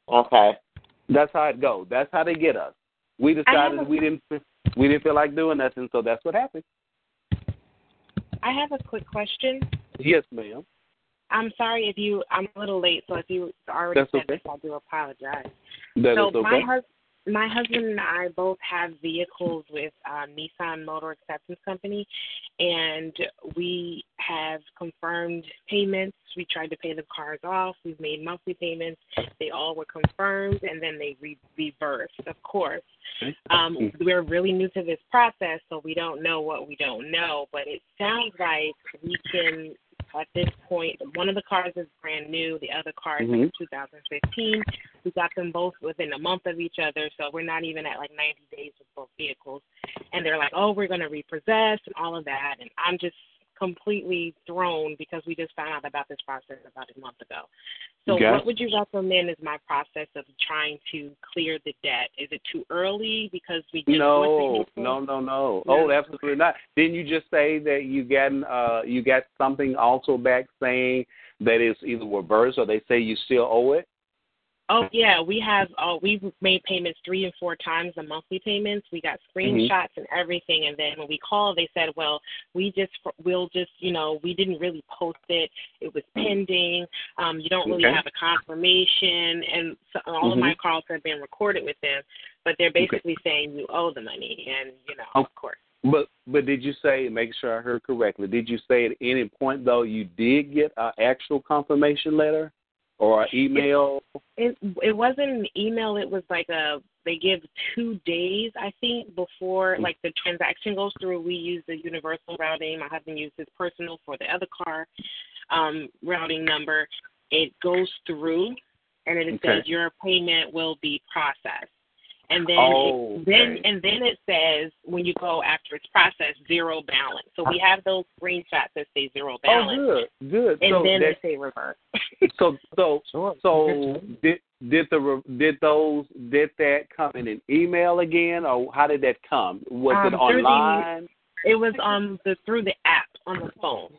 Okay. That's how it goes. That's how they get us. We decided a- we didn't we didn't feel like doing nothing, so that's what happened. I have a quick question. Yes, ma'am. I'm sorry if you. I'm a little late, so if you already That's said okay. this, I do apologize. That so is okay. my hus- my husband and I both have vehicles with uh, Nissan Motor Acceptance Company, and we have confirmed payments. We tried to pay the cars off. We've made monthly payments. They all were confirmed, and then they re- reversed. Of course, um, we're really new to this process, so we don't know what we don't know. But it sounds like we can, at this point, one of the cars is brand new. The other car is like Mhm. 2015. We got them both within a month of each other, so we're not even at like 90 days with both vehicles. And they're like, "Oh, we're gonna repossess and all of that," and I'm just completely thrown because we just found out about this process about a month ago. So, Okay. what would you recommend is my process of trying to clear the debt? Is it too early because we just No, bought the vehicle? no, no, no. No. Oh, absolutely not. Didn't you just say that you got uh you got something also back saying that it's either reversed or they say you still owe it? Oh yeah, we have. Uh, we've made payments three and four times the monthly payments. We got Mm-hmm. screenshots and everything, and then when we called, they said, "Well, we just we'll just you know we didn't really post it. It was pending. Um, you don't really Okay. have a confirmation, and so all of my Mhm. calls have been recorded with them, but they're basically saying you owe the money, and you know, Oh. of course." But but did you say make sure I heard correctly? Did you say at any point though you did get an actual confirmation letter or email? It it wasn't an email. It was like a they give two days, I think, before like the transaction goes through. We use the universal routing. My husband used his personal for the other car um, routing number. It goes through, and it Okay. says your payment will be processed. And then, Oh, it, then okay. and then it says when you go after it's processed, zero balance. So we have those screenshots that say zero balance, Oh, good, good. and so then that, they say reverse. so so so did did the did those did that come in an email again or how did that come? Was it Um, through the- online? It was um the through the app on the phone.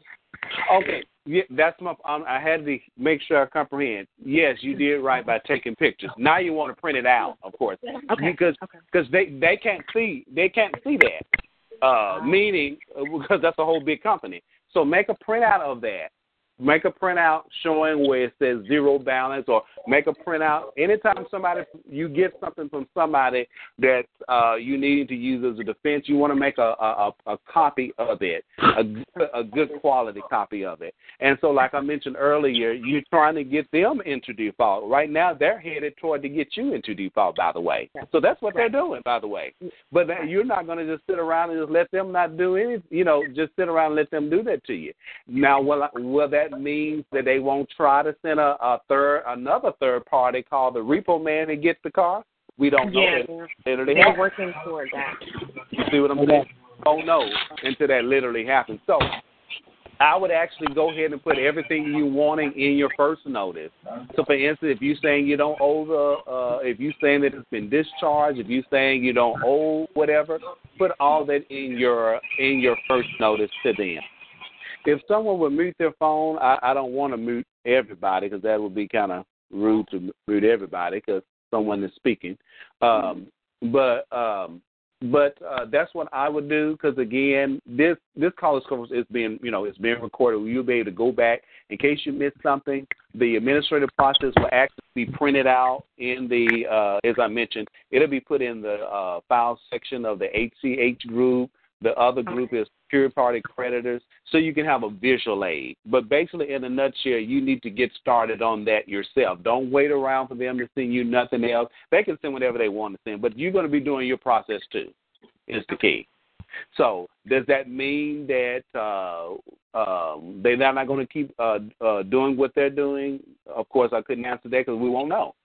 Okay, yeah, that's my. Um, I had to make sure I comprehend. Yes, you did right by taking pictures. Now you want to print it out, of course, Okay. because Okay. because they they can't see they can't see that. Uh, meaning uh, because that's a whole big company. So make a printout of that make a printout showing where it says zero balance, or make a printout anytime somebody you get something from somebody that uh, you need to use as a defense. You want to make a a, a copy of it, a, a good quality copy of it. And so, like I mentioned earlier, you're trying to get them into default. Right now, they're headed toward to get you into default. By the way, so that's what they're doing. By the way, but that, you're not going to just sit around and just let them not do anything. You know, just sit around and let them do that to you. Now, will will that mean that they won't try to send a, a third, another third party called the repo man to get the car? We don't know. Yeah, that. they're, they're working toward that. You see what I'm saying? Don't know until that literally happens. So I would actually go ahead and put everything you're wanting in your first notice. So, for instance, if you're saying you don't owe the, uh, if you're saying that it's been discharged, if you're saying you don't owe whatever, put all that in your in your first notice to them. If someone would mute their phone, I, I don't want to mute everybody because that would be kind of rude to mute everybody because someone is speaking. Um, but um, but uh, that's what I would do because again, this this college course is being you know it's being recorded. You'll be able to go back in case you missed something. The administrative process will actually be printed out in the uh, as I mentioned. It'll be put in the uh, file section of the HCH group. The other group is security party creditors, so you can have a visual aid. But basically, in a nutshell, you need to get started on that yourself. Don't wait around for them to send you nothing else. They can send whatever they want to send, but you're going to be doing your process too. Is the key. So does that mean that uh, um, they're not going to keep uh, uh, doing what they're doing? Of course, I couldn't answer that because we won't know.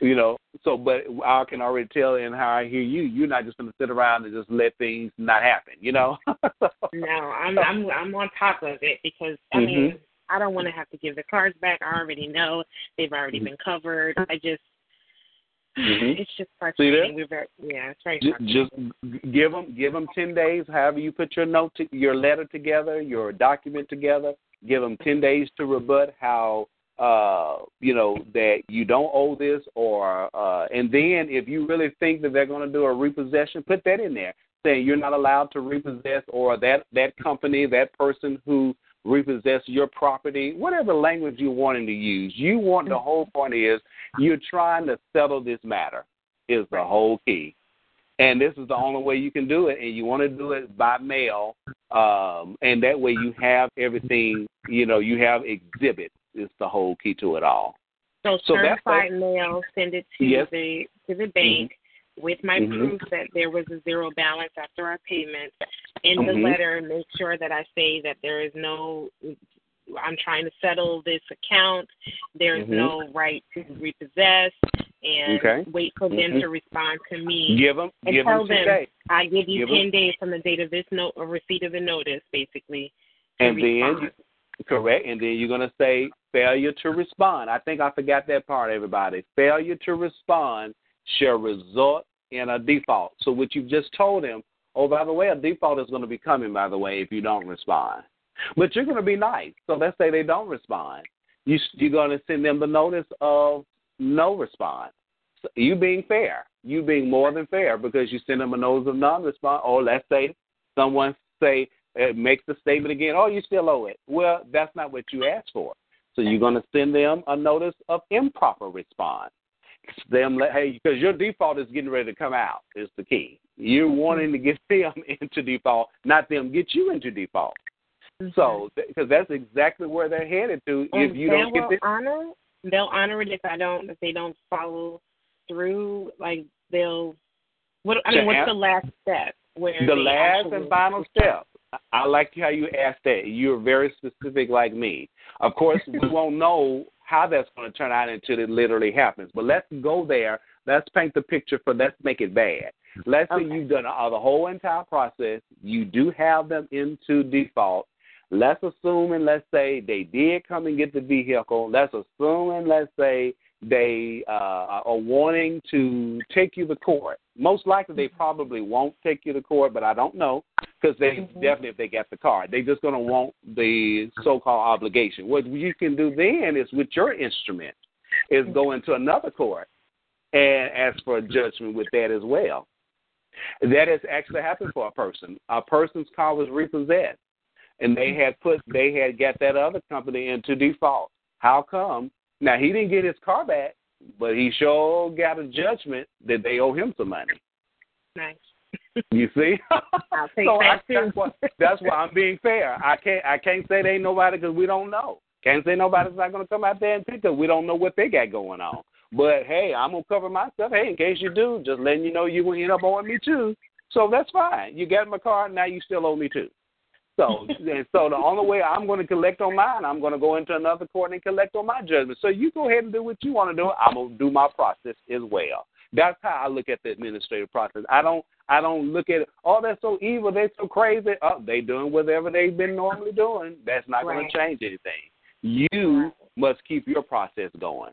You know, so but I can already tell in how I hear you, you're not just going to sit around and just let things not happen. You know. No, I'm I'm I'm on top of it because I Mm-hmm. mean I don't want to have to give the cards back. I already know they've already Mm-hmm. been covered. I just Mhm. it's just frustrating. We're very yeah, it's very. Just give them give them ten days. However you put your note, to, your letter together, your document together. Give them ten days to rebut how uh you know that you don't owe this, or uh and then if you really think that they're going to do a repossession, put that in there, saying you're not allowed to repossess, or that that company, that person who repossess your property, whatever language you're wanting to use. You want the whole point is you're trying to settle this matter is the whole key. And this is the only way you can do it, and you want to do it by mail, um, and that way you have everything. You know, you have exhibit. Is the whole key to it all. So, So that's certified mail, send it to Yes. the to the bank with my Mhm. proof that there was a zero balance after our payment. In the Mhm. letter, make sure that I say that there is no. I'm trying to settle this account. There is Mhm. no right to repossess, and Okay. wait for them Mhm. to respond to me. Give them, and give tell them them I give you Give ten days from the date of this note or receipt of the notice, basically. and then respond. you, correct, and then you're gonna say failure to respond. I think I forgot that part, everybody. Failure to respond shall result in a default. So what you've just told him, oh, by the way, a default is going to be coming, by the way, if you don't respond. But you're going to be nice. So let's say they don't respond. You, you're going to send them the notice of no response. So you being fair. You being more than fair because you send them a notice of non-response. Or let's say someone say uh, makes the statement again, oh, you still owe it. Well, that's not what you asked for. So you're going to send them a notice of improper response them hey because your default is getting ready to come out is the key. You're wanting to get them into default, not them get you into default. So because that's exactly where they're headed to And if you don't get this. honor they'll honor it if I don't if they don't follow through. Like they'll what I mean, what's the last step? Where The last actually- and final step. I- like how you asked that. You're very specific, like me. Of course, we won't know how that's going to turn out until it literally happens. But let's go there. Let's paint the picture for. Let's make it bad. Let's say you've done uh, the whole entire process. You do have them into default. Let's assume and let's say they did come and get the vehicle. Let's assume and let's say they uh, are wanting to take you to court. Most likely, they probably won't take you to court, but I don't know because they mm-hmm. definitely, if they get the car, they just going to want the so-called obligation. What you can do then is with your instrument is go mm-hmm. into another court and ask for a judgment with that as well. That has actually happened for a person. A person's car was repossessed. and they mm-hmm. had put they had got that other company into default. How come? Now he didn't get his car back, but he sure got a judgment that they owe him some money. Nice. You see? So I, that's why I'm being fair. I can't I can't say there ain't nobody because we don't know. Can't say nobody's not going to come out there and pick us. We don't know what they got going on. But hey, I'm gonna cover myself. Hey, in case you do, just letting you know you will end up owing me too. So that's fine. You got my car, now you still owe me too. So, and so the only way I'm going to collect on mine, I'm going to go into another court and collect on my judgment. So you go ahead and do what you want to do. I'm going to do my process as well. That's how I look at the administrative process. I don't, I don't look at it. Oh, they're so evil. They're so crazy. Oh, they doing whatever they've been normally doing. That's not going to change anything. You must keep your process going.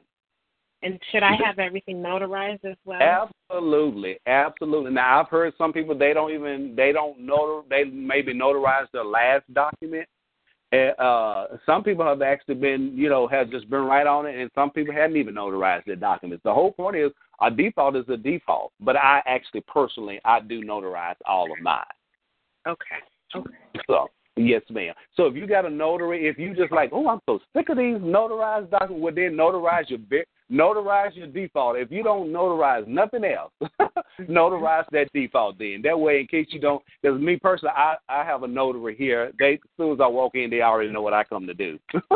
And should I have everything notarized as well? Absolutely, absolutely. Now I've heard some people they don't even they don't notar they maybe notarize their last document. Uh, uh, some people have actually been you know have just been right on it, and some people hadn't even notarized their documents. The whole point is a default is a default, but I actually personally I do notarize all of mine. Okay. Okay. So yes, ma'am. So if you got a notary, if you just like, oh, I'm so sick of these notarized documents, well then notarize your notarize your default. If you don't notarize nothing else, notarize that default then. That way, in case you don't, because me personally, I I have a notary here. They as soon as I walk in, they already know what I come to do. so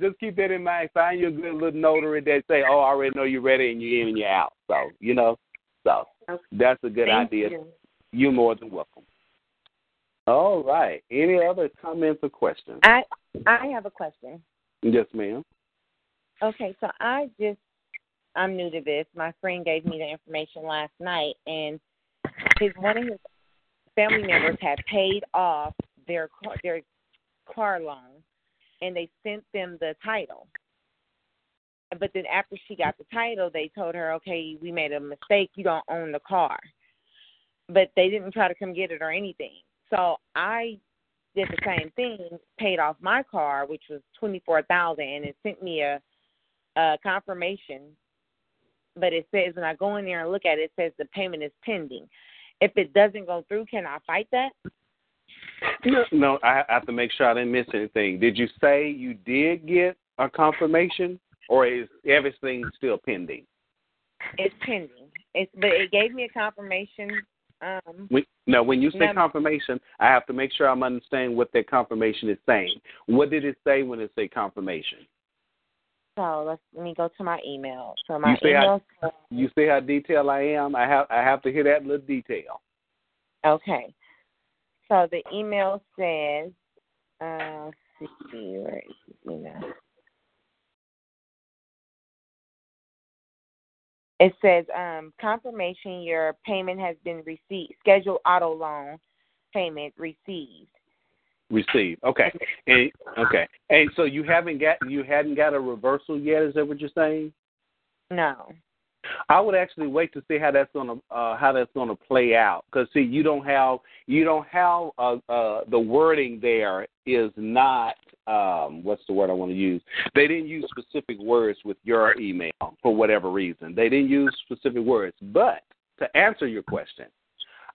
just keep that in mind. Find your good little notary that say, "Oh, I already know you're ready and you're in and you're out." So you know, so that's a good Thank idea. you. You're more than welcome. All right. Any other comments or questions? I I have a question. Yes, ma'am. Okay, so I just I'm new to this. My friend gave me the information last night, and his one of his family members had paid off their car, their car loan, and they sent them the title. But then after she got the title, they told her, "Okay, we made a mistake. You don't own the car." But they didn't try to come get it or anything. So I did the same thing, paid off my car, which was twenty four thousand, and it sent me a, a confirmation. But it says when I go in there and look at it, it says the payment is pending. If it doesn't go through, can I fight that? No, no, I have to make sure I didn't miss anything. Did you say you did get a confirmation, or is everything still pending? It's pending. It's but it gave me a confirmation. Um, When, no, when you say Num- confirmation, I have to make sure I'm understanding what that confirmation is saying. What did it say when it say confirmation? so let's let me go to my email. So my you see email. how you see how detailed I am. I have I have to hear that little detail. Okay. So the email says, uh, let's see, where is the email? It says, um, confirmation your payment has been received. Scheduled auto loan payment received. Received. Okay. And okay. And so you haven't got you hadn't got a reversal yet. Is that what you're saying? No. I would actually wait to see how that's gonna uh, how that's gonna play out because see you don't have you don't have uh, uh, the wording there is not um, what's the word I want to use. They didn't use specific words with your email for whatever reason. They didn't use specific words. But to answer your question,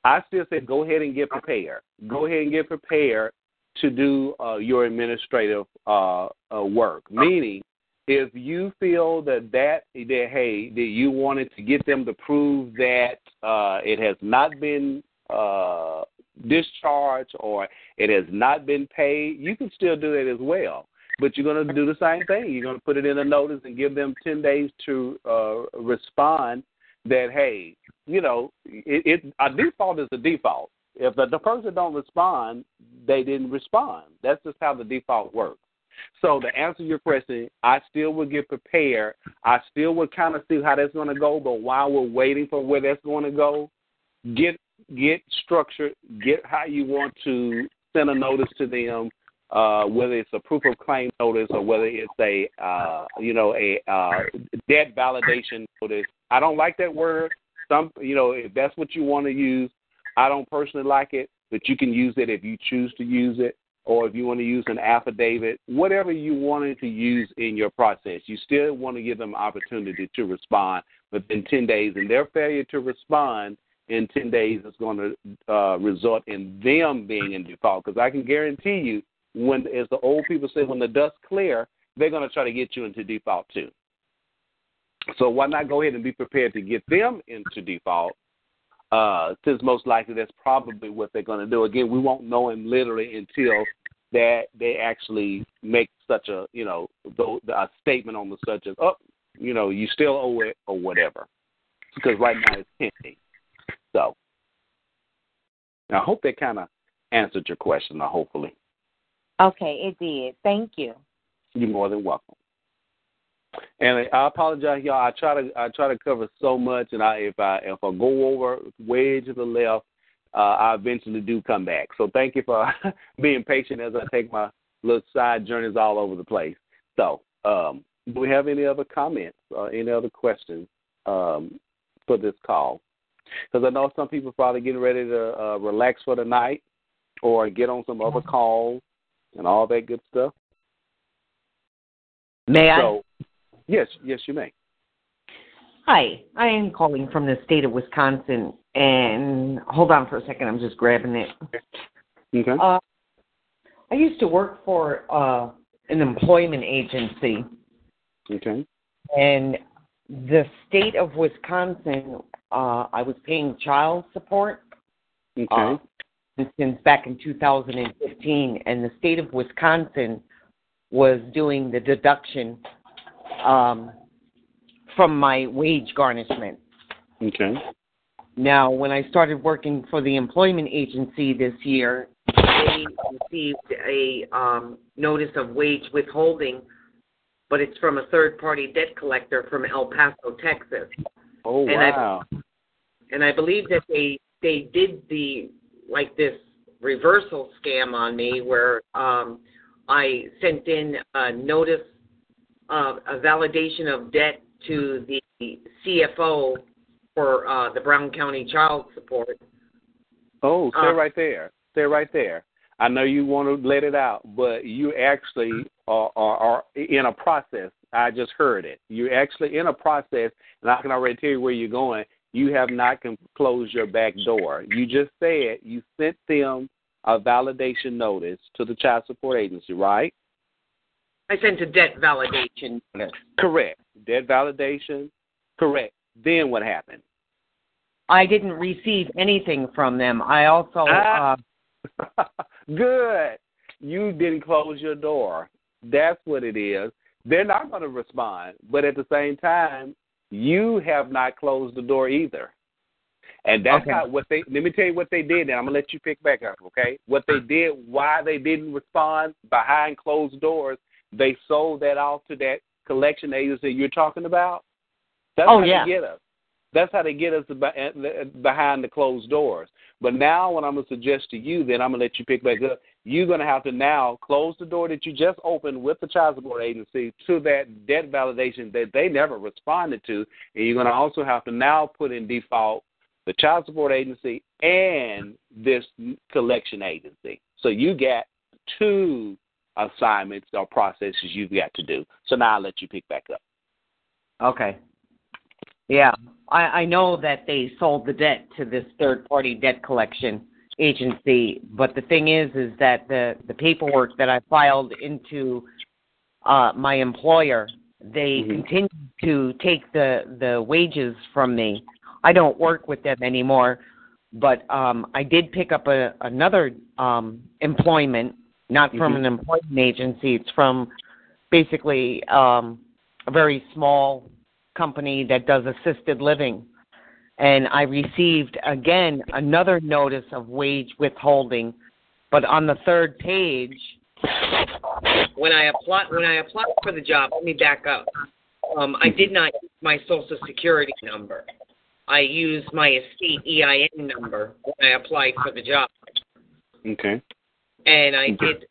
I still say go ahead and get prepared. Go ahead and get prepared to do uh, your administrative uh, uh, work. Meaning, if you feel that that that hey that you wanted to get them to prove that uh, it has not been uh, discharged or it has not been paid, you can still do that as well. But you're going to do the same thing. You're going to put it in a notice and give them ten days to uh, respond. That hey, you know, it, it a default is a default. If the, the person don't respond, they didn't respond. That's just how the default works. So to answer your question, I still would get prepared. I still would kind of see how that's going to go. But while we're waiting for where that's going to go, get get structured. Get how you want to send a notice to them, uh, whether it's a proof of claim notice or whether it's a uh, you know a uh, debt validation notice. I don't like that word. Some you know if that's what you want to use, I don't personally like it, but you can use it if you choose to use it or if you want to use an affidavit, whatever you wanted to use in your process, you still want to give them opportunity to respond within 10 days. And their failure to respond in 10 days is going to uh, result in them being in default. Because I can guarantee you, when, as the old people say, when the dust clear, they're going to try to get you into default too. So why not go ahead and be prepared to get them into default? Uh, since most likely that's probably what they're going to do. Again, we won't know them literally until that they actually make such a you know a statement on the such as oh you know you still owe it or whatever because right now it's pending. So I hope that kind of answered your question. Hopefully. Okay, it did. Thank you. You're more than welcome. And I apologize, y'all. I try to I try to cover so much, and I if I if I go over way to the left, uh, I eventually do come back. So thank you for being patient as I take my little side journeys all over the place. So, um, do we have any other comments or any other questions um, for this call? Because I know some people are probably getting ready to uh, relax for the night or get on some other calls and all that good stuff. May so, I? Yes, yes, you may. Hi, I am calling from the state of Wisconsin, and hold on for a second. I'm just grabbing it. Okay. Uh, I used to work for uh, an employment agency. Okay. And the state of Wisconsin, uh, I was paying child support. Okay. Uh, since back in 2015, and the state of Wisconsin was doing the deduction um, from my wage garnishment. Okay. Now, when I started working for the employment agency this year, they received a um, notice of wage withholding, but it's from a third-party debt collector from El Paso, Texas. Oh and wow! I, and I believe that they they did the like this reversal scam on me where um, I sent in a notice of a validation of debt to the CFO for uh, the Brown County Child Support. Oh, stay Uh, right there. Stay right there. I know you want to let it out, but you actually are, are, are in a process. I just heard it. You're actually in a process, and I can already tell you where you're going. You have not com- closed your back door. You just said you sent them a validation notice to the child support agency, right? I sent a debt validation. Correct. Debt validation. Correct. Then what happened? I didn't receive anything from them. I also Ah. uh, Good. You didn't close your door. That's what it is. They're not going to respond, but at the same time, you have not closed the door either. And that's Okay. not what they. Let me tell you what they did, and I'm gonna let you pick back up. Okay, what they did, why they didn't respond behind closed doors, they sold that off to that collection agency you're talking about. That's Oh, how yeah. they get us. That's how they get us uh, uh, behind the closed doors. But now, what I'm gonna suggest to you, then I'm gonna let you pick back up. You're gonna have to now close the door that you just opened with the child support agency to that debt validation that they never responded to, and you're gonna also have to now put in default the child support agency and this collection agency. So you got two assignments or processes you've got to do. So now I'll let you pick back up. okay. Yeah, I, I know that they sold the debt to this third-party debt collection agency, but the thing is, is that the the paperwork that I filed into uh, my employer, they continue to take the the wages from me. I don't work with them anymore, but um, I did pick up a, another um, employment, not from Mhm. an employment agency. It's from basically um, a very small company that does assisted living. And I received again another notice of wage withholding, but on the third page, when I apply when I applied for the job, let me back up. Um, I did not use my social security number. I used my estate EIN number when I applied for the job, Okay. And I did.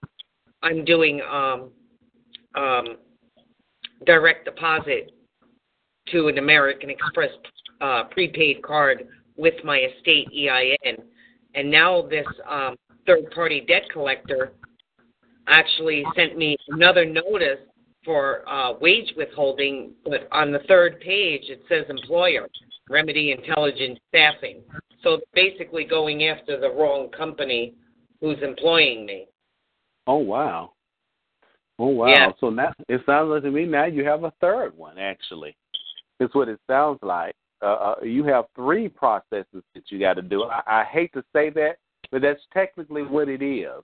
I'm doing um, um, direct deposit to an American Express uh, prepaid card with my estate EIN, and now this um, third-party debt collector actually sent me another notice for uh, wage withholding, but on the third page it says employer. Remedy Intelligent Staffing. So basically going after the wrong company who's employing me. Oh wow. Oh wow. Yeah. So now it sounds like to me now you have a third one actually. It's what it sounds like. Uh, uh, you have three processes that you got to do. I, I hate to say that, but that's technically what it is.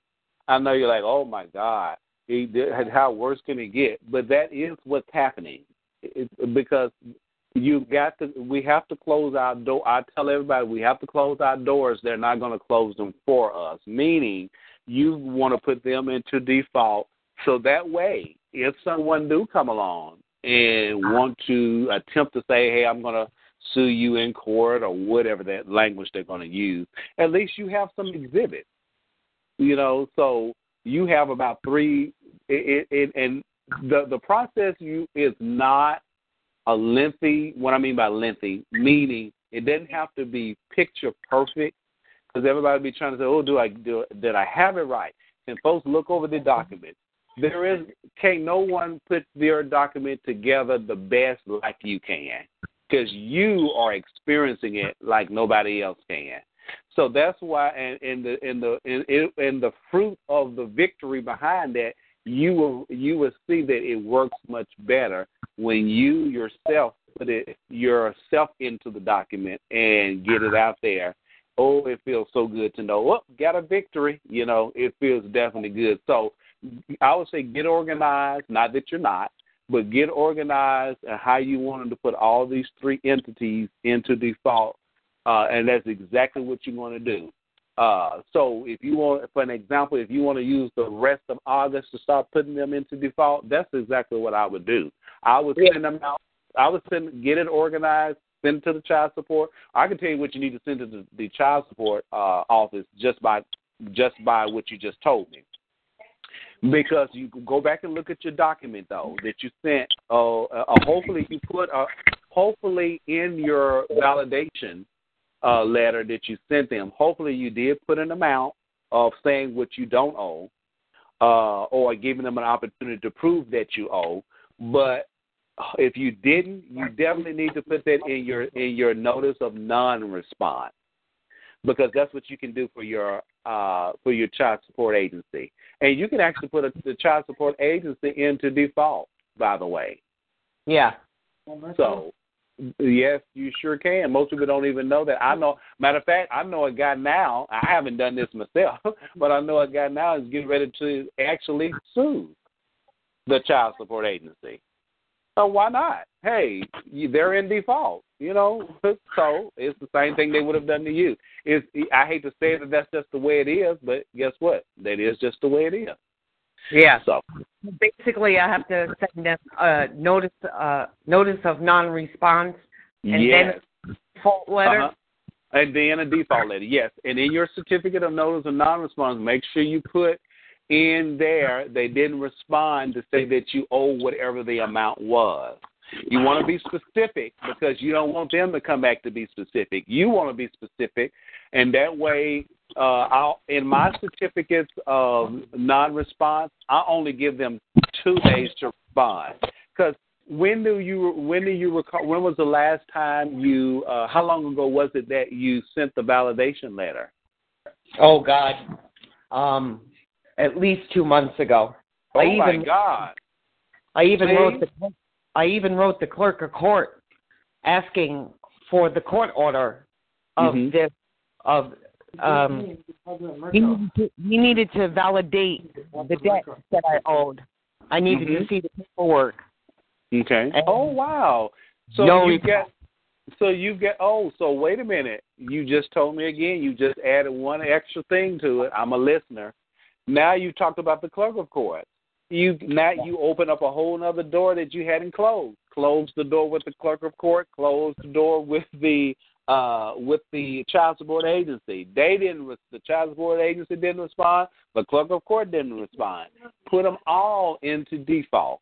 I know you're like, oh my God, how worse can it get? But that is what's happening it, because you got to. We have to close our door. I tell everybody we have to close our doors. They're not going to close them for us. Meaning, you want to put them into default so that way, if someone do come along and want to attempt to say, "Hey, I'm going to sue you in court" or whatever that language they're going to use, at least you have some exhibits. You know, so you have about three, it, it, and the the process you is not a lengthy. What I mean by lengthy, meaning it doesn't have to be picture perfect, because everybody be trying to say, "Oh, do I do? Did I have it right?" And folks look over the document. There is can't no one put their document together the best like you can, because you are experiencing it like nobody else can. So that's why, and, and the and the and, and the fruit of the victory behind that, you will you will see that it works much better when you yourself put it yourself into the document and get it out there. Oh, it feels so good to know. Oh, got a victory. You know, it feels definitely good. So I would say get organized. Not that you're not, but get organized and how you wanted to put all these three entities into default uh, and that's exactly what you want to do. Uh, so if you want, for an example, if you want to use the rest of August to start putting them into default, that's exactly what I would do. I would send them out. I would send, get it organized, send it to the child support. I can tell you what you need to send to the, the child support uh, office just by just by what you just told me. Because you go back and look at your document though that you sent. Uh, uh, hopefully you put uh, hopefully in your validation uh, letter that you sent them. Hopefully, you did put an amount of saying what you don't owe, uh, or giving them an opportunity to prove that you owe. But if you didn't, you definitely need to put that in your in your notice of non-response, because that's what you can do for your uh, for your child support agency, and you can actually put a, the child support agency into default. By the way, yeah. So Yes, you sure can. Most people don't even know that. I know. Matter of fact, I know a guy now. I haven't done this myself, but I know a guy now is getting ready to actually sue the child support agency. So why not? Hey, they're in default. You know, so it's the same thing they would have done to you. It's, I hate to say that that's just the way it is, but guess what? That is just the way it is. Yeah. So basically, I have to send them a notice uh, notice of non-response, and yes. then a default letter. Uh-huh. And then a default letter, yes. And in your certificate of notice of non-response, make sure you put in there they didn't respond to say that you owe whatever the amount was. You want to be specific because you don't want them to come back to be specific. You want to be specific, and that way, uh, I'll, in my certificates of non-response, I only give them two days to respond. Because when do you when do you recall? When was the last time you? Uh, how long ago was it that you sent the validation letter? Oh God, um, at least two months ago. Oh I even, my God! I even See? wrote the I even wrote the clerk of court asking for the court order of Mhm. this of um he needed, to, he needed to validate the debt that I owed. I needed to Mhm. see the paperwork. Okay. And- oh wow! So No you reply. get. So you get. Oh, so wait a minute. You just told me again. You just added one extra thing to it. I'm a listener. Now you talked about the clerk of court. You Matt, you open up a whole other door that you hadn't closed. Close the door with the clerk of court. Close the door with the uh with the child support agency. They didn't. Re- the child support agency didn't respond. The clerk of court didn't respond. Put them all into default.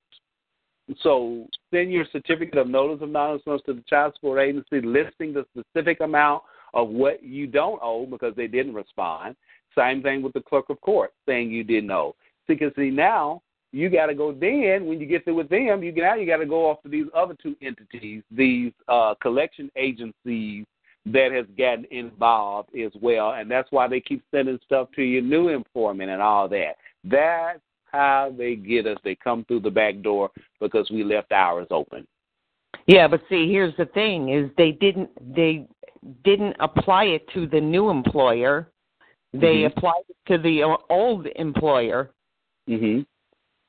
So send your certificate of notice of non-response to the child support agency listing the specific amount of what you don't owe because they didn't respond. Same thing with the clerk of court saying you didn't owe. Because see now you got to go then when you get through with them. You now you got to go off to these other two entities, these uh, collection agencies that has gotten involved as well, and that's why they keep sending stuff to your new employment and all that. That's how they get us. They come through the back door because we left ours open. Yeah, but see, here's the thing: is they didn't they didn't apply it to the new employer. They Mhm. applied it to the old employer. Mm-hmm.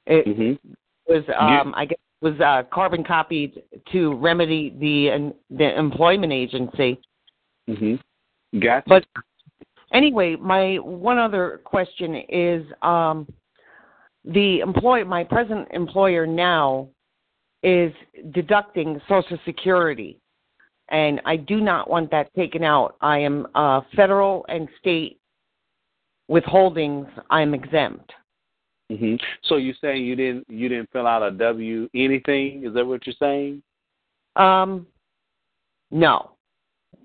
It Mm-hmm. was, um, I guess, was uh, carbon copied to remedy the the employment agency. Mm-hmm. Gotcha. But anyway, my one other question is um, the employ my present employer now is deducting Social Security, and I do not want that taken out. I am uh, federal and state withholdings. I'm exempt. Hmm So you're saying you didn't you didn't fill out a W anything? Is that what you're saying? Um, no.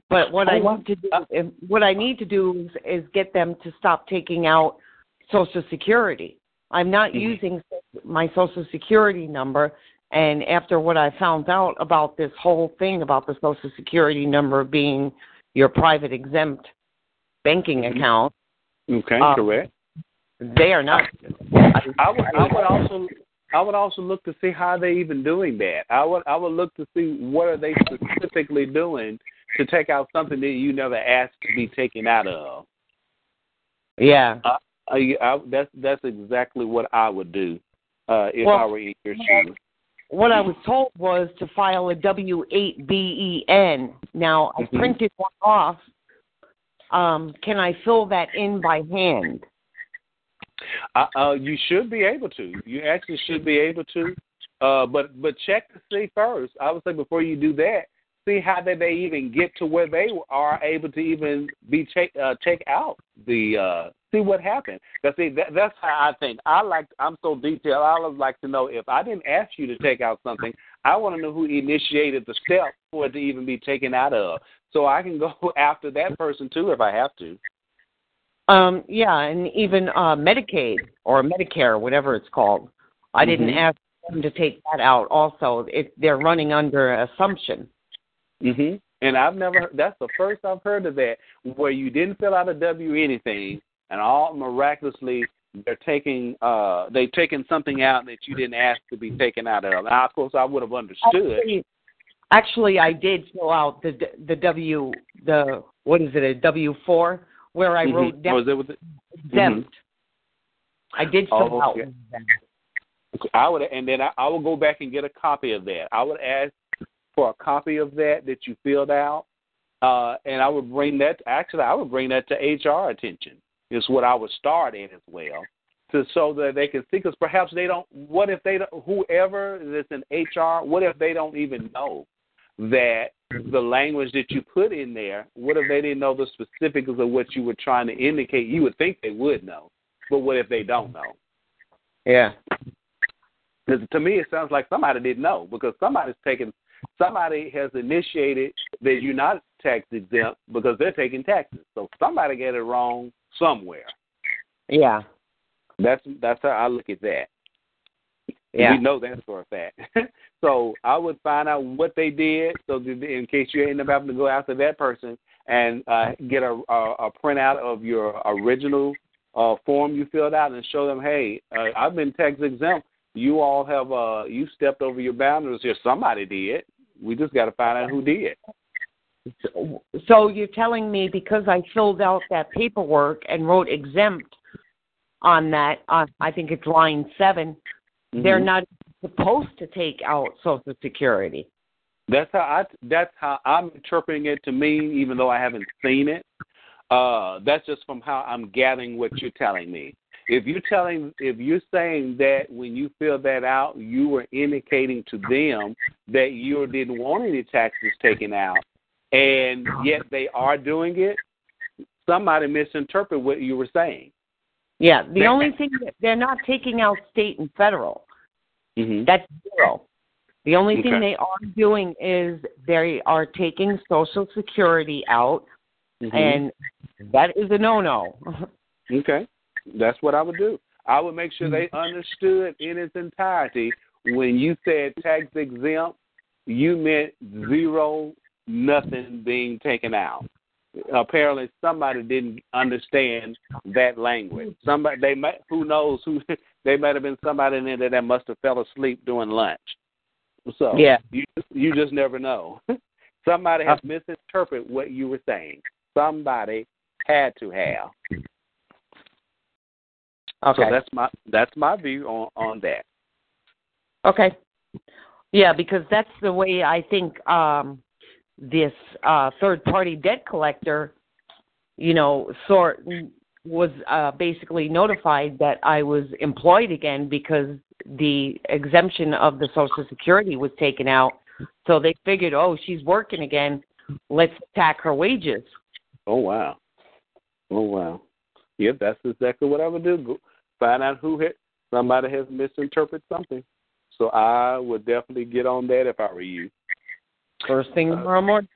But what Oh, I wow. need to do, if- what I need to do is, is get them to stop taking out Social Security. I'm not Mhm. using my Social Security number, and after what I found out about this whole thing about the Social Security number being your private exempt banking account, Okay, Um, correct. they are not. I would I would also I would also look to see how they even doing that. I would I would look to see what are they specifically doing to take out something that you never asked to be taken out of. Yeah. I, I, I, that's that's exactly what I would do uh, if Well, I were in your shoes. what I was told was to file a W eight B E N. Now I Mhm. printed one off. Um, can I fill that in by hand? Uh, uh, you should be able to. You actually should be able to. Uh, but but check to see first. I would say before you do that, see how did they even get to where they are able to even be take uh, take out the uh, see what happened. Cause see that, that's how I think. I like I'm so detailed. I would like to know if I didn't ask you to take out something, I want to know who initiated the step for it to even be taken out of, so I can go after that person too if I have to. Um, yeah, and even uh, Medicaid or Medicare, whatever it's called. I didn't Mhm. ask them to take that out. Also, it, they're running under assumption. hmm And I've never. That's the first I've heard of that, where you didn't fill out a W anything, and all miraculously they're taking uh they taking something out that you didn't ask to be taken out of. Now, of course, I would have understood. Actually, actually, I did fill out the the W the what is it a W four where I Mhm. wrote down Was it with? exempt. I did fill Oh, out okay. I would, and then I, I will go back and get a copy of that. I would ask for a copy of that that you filled out, uh, and I would bring that. Actually, I would bring that to HR attention. Is what I would start in as well, to so that they can see. Because perhaps they don't. What if they don't? Whoever that's in HR, what if they don't even know that mm-hmm. the language that you put in there? What if they didn't know the specifics of what you were trying to indicate? You would think they would know, but what if they don't know? Yeah. Because to me, it sounds like somebody didn't know because somebody's taking, somebody has initiated that you're not tax exempt because they're taking taxes. So somebody got it wrong somewhere. Yeah. That's that's how I look at that. Yeah. We know that for a fact. so I would find out what they did, so in case you end up having to go after that person and uh, get a, a a printout of your original uh, form you filled out and show them, hey, uh, I've been tax exempt. You all have uh, you stepped over your boundaries here. Somebody did. We just got to find out who did. So you're telling me because I filled out that paperwork and wrote exempt on that, uh, I think it's line 7 they they're not supposed to take out Social Security. That's how I. That's how I'm interpreting it to mean, even though I haven't seen it. Uh, that's just from how I'm gathering what you're telling me. If you're telling, if you're saying that when you fill that out, you were indicating to them that you didn't want any taxes taken out, and yet they are doing it, somebody misinterpreted what you were saying. Yeah, the only thing that they're not taking out state and federal. Mm-hmm. That's zero. The only thing they are doing is they are taking Social Security out, Mhm. and that is a no-no. Okay, that's what I would do. I would make sure they understood in its entirety when you said tax exempt, you meant zero, nothing being taken out. Apparently, somebody didn't understand that language. Somebody they might, who knows who they might have been somebody in there that must have fell asleep during lunch. So Yeah. you you just never know. somebody has misinterpreted what you were saying. Somebody had to have. Okay. So that's my that's my view on on that. Okay. Yeah, because that's the way I think um this uh third party debt collector, you know, sort was uh basically notified that I was employed again because the exemption of the social security was taken out. So they figured, "Oh, she's working again. Let's attack her wages." Oh wow. Oh wow. Yep, that's exactly what I would do. Go find out who hit somebody has misinterpreted something. So I would definitely get on that if I were you. First thing tomorrow morning.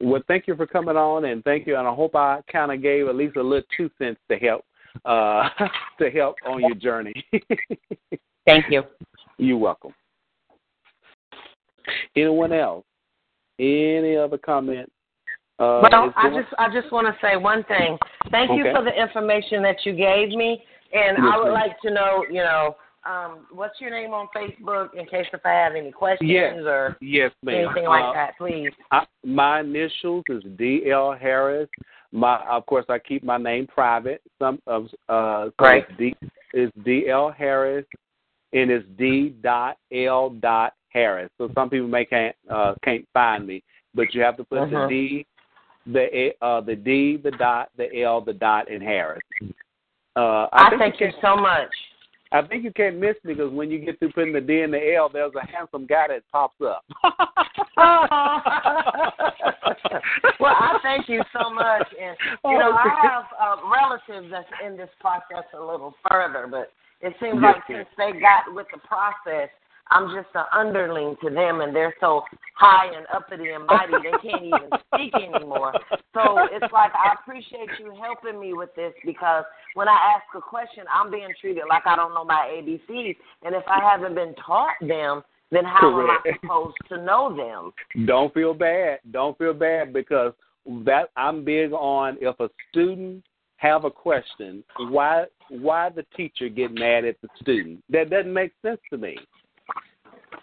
Well, thank you for coming on, and thank you. And I hope I kind of gave at least a little two cents to help uh, to help on your journey. Thank you. You're welcome. Anyone else? Any other comment? Uh, well, I just I just want to say one thing. Thank you for the information that you gave me, and Yes, I would ma'am. like to know, you know, um, what's your name on Facebook in case if I have any questions Yes. or yes, ma'am. anything like Uh, that, please. I, my initials is D L Harris. My of course I keep my name private. Some of uh so Right. it's D is D L Harris and it's D dot L dot Harris. So some people may can't uh can't find me. But you have to put Uh-huh. the D the uh the D, the dot, the L, the dot and Harris. Uh I, think thank you so much. I think you can't miss me because when you get through putting the D and the L, there's a handsome guy that pops up. well, I thank you so much, and you know I have uh, relatives that's in this process a little further, but it seems Yes, like ma'am. since they got with the process, I'm just an underling to them, and they're so high and uppity and mighty they can't even speak anymore. So it's like I appreciate you helping me with this because when I ask a question, I'm being treated like I don't know my ABCs, and if I haven't been taught them, then how am I supposed to know them? Don't feel bad. Don't feel bad because that I'm big on if a student have a question, why why the teacher get mad at the student? That doesn't make sense to me.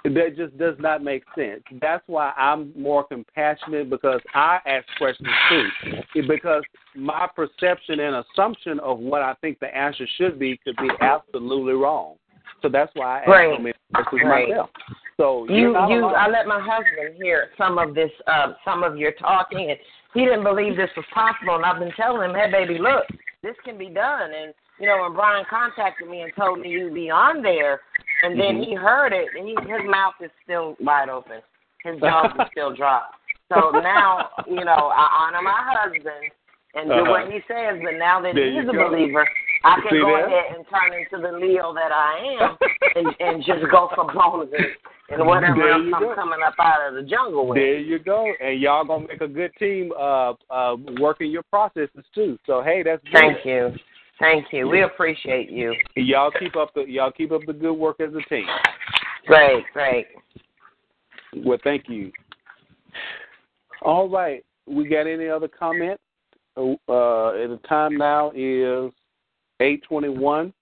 That just does not make sense. That's why I'm more compassionate because I ask questions too. Because my perception and assumption of what I think the answer should be could be absolutely wrong. So that's why I ask Right. so many questions Right. myself. So You, you, alone. I let my husband hear some of this, uh, some of your talking, and he didn't believe this was possible. And I've been telling him, "Hey, baby, look, this can be done." And you know, when Brian contacted me and told me you'd be on there, and then Mhm. he heard it, and he, his mouth is still wide open, his jaw is still dropped. So now, you know, I honor my husband and do Uh-huh. what he says. But now that There he's a go. believer, I can See go there? ahead and turn into the Leo that I am, and, and just go for bonuses and whatever else I'm go. coming up out of the jungle with. There you go, and y'all gonna make a good team uh, uh, working your processes too. So hey, that's good. Thank you, thank you. We appreciate you. Y'all keep up the y'all keep up the good work as a team. Great, great. Well, thank you. All right, we got any other comments? Uh, the time now is eight twenty-one.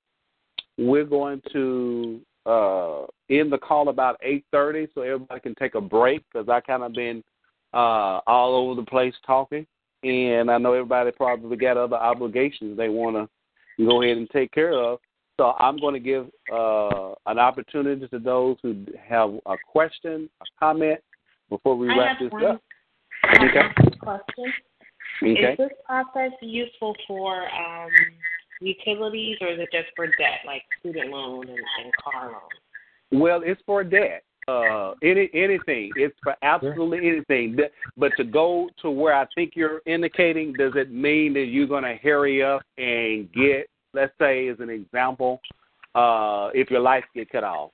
We're going to uh, end the call about eight thirty, so everybody can take a break because I kind of been uh, all over the place talking, and I know everybody probably got other obligations they want to go ahead and take care of. So I'm going to give uh, an opportunity to those who have a question, a comment before we I wrap this one. up. I have Okay. one question. Okay. Is this process useful for um, utilities or is it just for debt, like student loan and, and car loan? Well, it's for debt. Uh, any anything. It's for absolutely anything. But to go to where I think you're indicating, does it mean that you're going to hurry up and get, let's say, as an example, uh, if your lights get cut off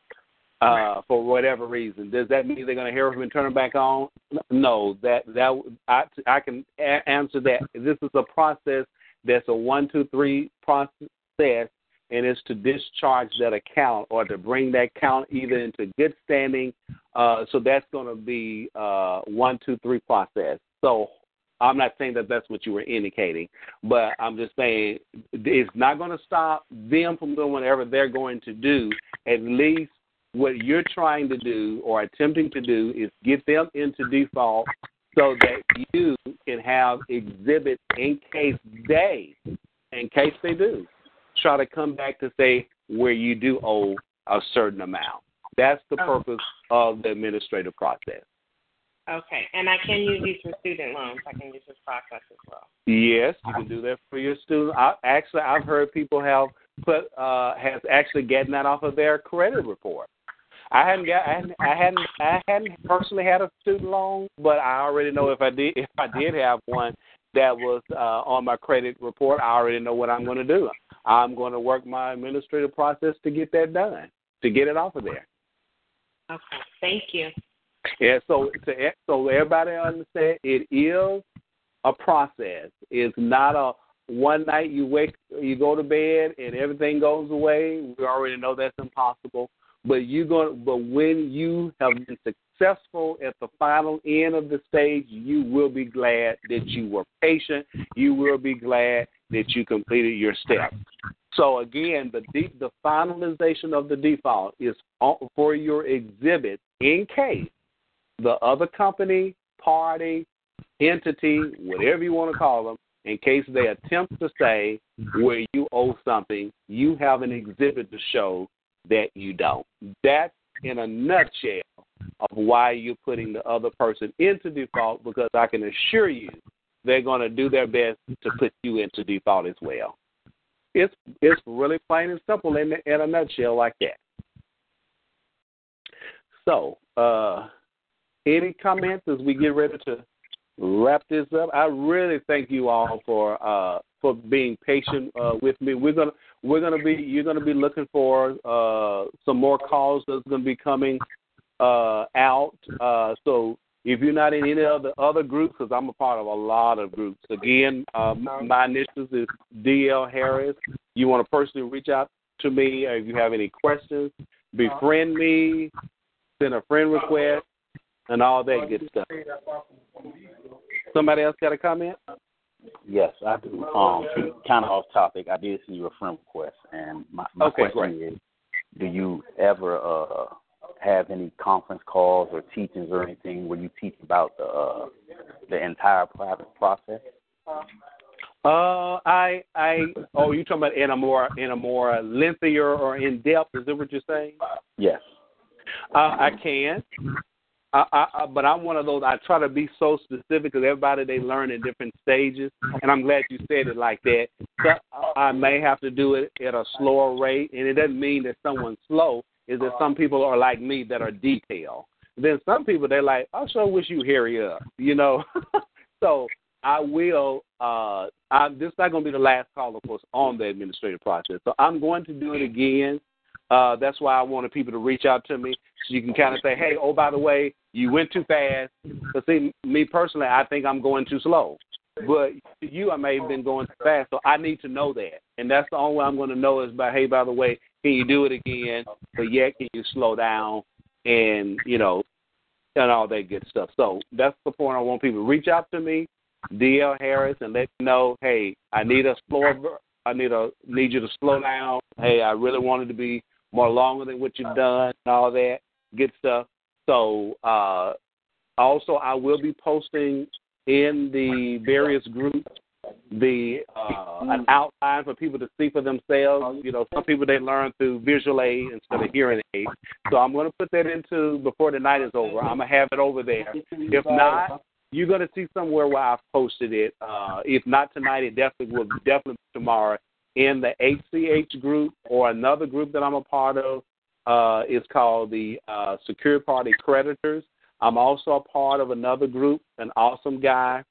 uh, for whatever reason, does that mean they're going to hurry up and turn them back on? No, that that I I can a- answer that. This is a process that's a one, two, three process and it's to discharge that account or to bring that account either into good standing. Uh, so that's going to be uh, one, two, three process. So I'm not saying that that's what you were indicating, but I'm just saying it's not going to stop them from doing whatever they're going to do. At least what you're trying to do or attempting to do is get them into default so that you can have exhibits in case they, in case they do, try to come back to say where you do owe a certain amount. That's the purpose of the administrative process. Okay, and I can use these for student loans. I can use this process as well. Yes, you can do that for your student. I, actually, I've heard people have put uh, has actually gotten that off of their credit report. I hadn't got I hadn't I hadn't I hadn't personally had a student loan, but I already know if I did if I did have one that was uh, on my credit report, I already know what I'm going to do. I'm going to work my administrative process to get that done, to get it off of there. Okay, thank you. Yeah, so to so everybody understand, it is a process. It's not a one night you wake, you go to bed, and everything goes away. We already know that's impossible. But you going, but when you have been successful at the final end of the stage, you will be glad that you were patient. You will be glad that you completed your steps. So again, the de- the finalization of the default is for your exhibit in case the other company, party, entity, whatever you want to call them, in case they attempt to say where you owe something, you have an exhibit to show that you don't. That's in a nutshell of why you're putting the other person into default because I can assure you they're going to do their best to put you into default as well. It's it's really plain and simple in in a nutshell like that. So, uh, any comments as we get ready to wrap this up? I really thank you all for uh, for being patient uh, with me. We're gonna we're gonna be you're gonna be looking for uh, some more calls that's gonna be coming uh, out. Uh, so if you're not in any of the other groups, because I'm a part of a lot of groups. Again, uh, my initials is DL Harris. You want to personally reach out to me if you have any questions. Befriend me, send a friend request, and all that good stuff. Somebody else got a comment? Yes, I do. Um, kind of off topic. I did see your friend request, and my, my okay, question great. is: Do you ever uh, have any conference calls or teachings or anything where you teach about the uh, the entire private process? Uh, I, I, oh, you talking about in a more, in a more lengthier or in depth? Is that what you're saying? Yes. Uh, I can. I, I, I, but I'm one of those. I try to be so specific because everybody they learn in different stages, and I'm glad you said it like that. So I may have to do it at a slower rate, and it doesn't mean that someone's slow. Is that some people are like me that are detailed. Then some people they're like, I sure wish you hurry up, you know. so I will. uh I, This is not going to be the last call, of course, on the administrative process. So I'm going to do it again. Uh, that's why I wanted people to reach out to me so you can kind of say, hey, oh, by the way, you went too fast. But see, me personally, I think I'm going too slow. But you, I may have been going too fast. So I need to know that. And that's the only way I'm going to know is by, hey, by the way, can you do it again? But yet, can you slow down and, you know, and all that good stuff. So that's the point I want people to reach out to me, DL Harris, and let me know, hey, I need a slower, I need a need you to slow down. Hey, I really wanted to be more longer than what you've done and all that good stuff. So uh, also, I will be posting in the various groups the uh, an outline for people to see for themselves. You know, some people they learn through visual aid instead of hearing aid. So I'm going to put that into before the night is over. I'm gonna have it over there. If not, you're going to see somewhere where I've posted it. Uh, if not tonight, it definitely will definitely tomorrow in the HCH group or another group that I'm a part of. Uh, is called the uh, Secure Party Creditors. I'm also a part of another group, an awesome guy.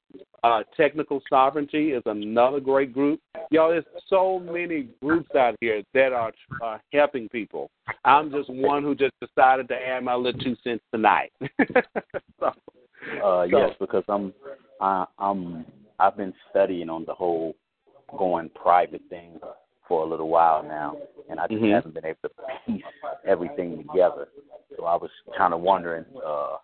Uh, Technical Sovereignty is another great group. Y'all, there's so many groups out here that are uh, helping people. I'm just one who just decided to add my little two cents tonight. so, Uh, yes, because I'm I, I'm I've been studying on the whole going private thing for a little while now, and I just Mhm. haven't been able to piece everything together. So I was kind of wondering uh,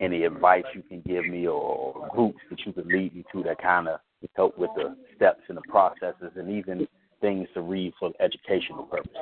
any advice you can give me or groups that you could lead me to that kind of help with the steps and the processes and even things to read for educational purposes.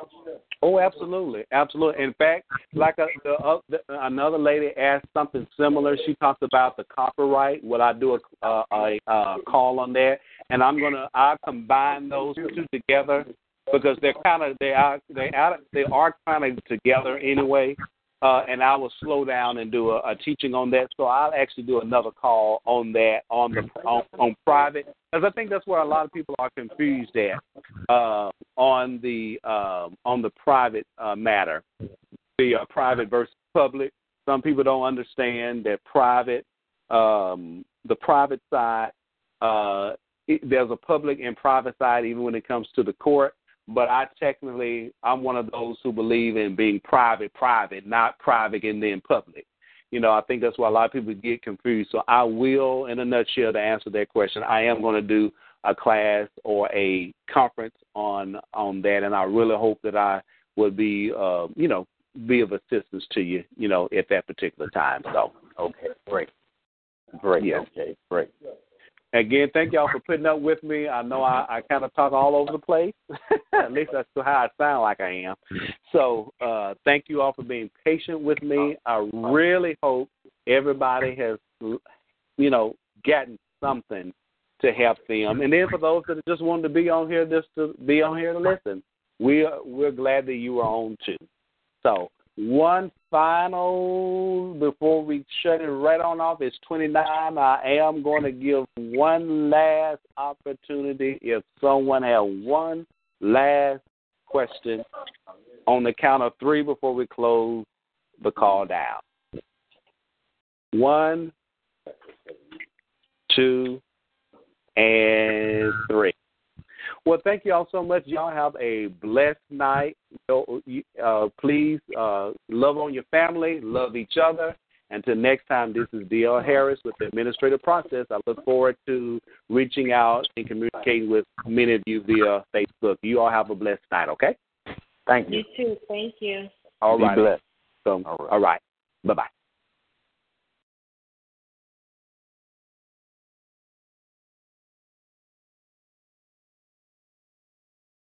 Oh, absolutely, absolutely. In fact, like a, the, uh, the, another lady asked something similar. She talked about the copyright. Will I do a, uh, a, a call on that? And I'm gonna I combine those two together because they're kind of they are they are they are kind of together anyway. Uh, and I will slow down and do a, a teaching on that. So I'll actually do another call on that on the on, on private because I think that's where a lot of people are confused at uh, on the um on the private uh, matter, the uh, private versus public. Some people don't understand that private, um, the private side, uh, it, there's a public and private side even when it comes to the court. But I technically, I'm one of those who believe in being private, private, not private and then public. You know, I think that's why a lot of people get confused. So I will, in a nutshell, to answer that question, I am going to do a class or a conference on on that, and I really hope that I would be, uh, you know, be of assistance to you, you know, at that particular time. So, okay, great, great, yeah. okay, great. Again, thank y'all for putting up with me. I know I, I kind of talk all over the place. At least that's how I sound like I am. So uh, thank you all for being patient with me. I really hope everybody has, you know, gotten something to help them. And then for those that just wanted to be on here, just to be on here to listen, we are, we're glad that you are on too. So one final before we shut it right on off. It's 29. I am going to give one last opportunity. If someone has one last question on the count of three before we close the call down. One, two, and three. Well, thank you all so much. Y'all have a blessed night. Uh, please uh, love on your family, love each other. Until next time, this is D.L. Harris with the Administrative Process. I look forward to reaching out and communicating with many of you via Facebook. You all have a blessed night, okay? Thank You You too. Thank you. All Be blessed. So, all right. Bye bye.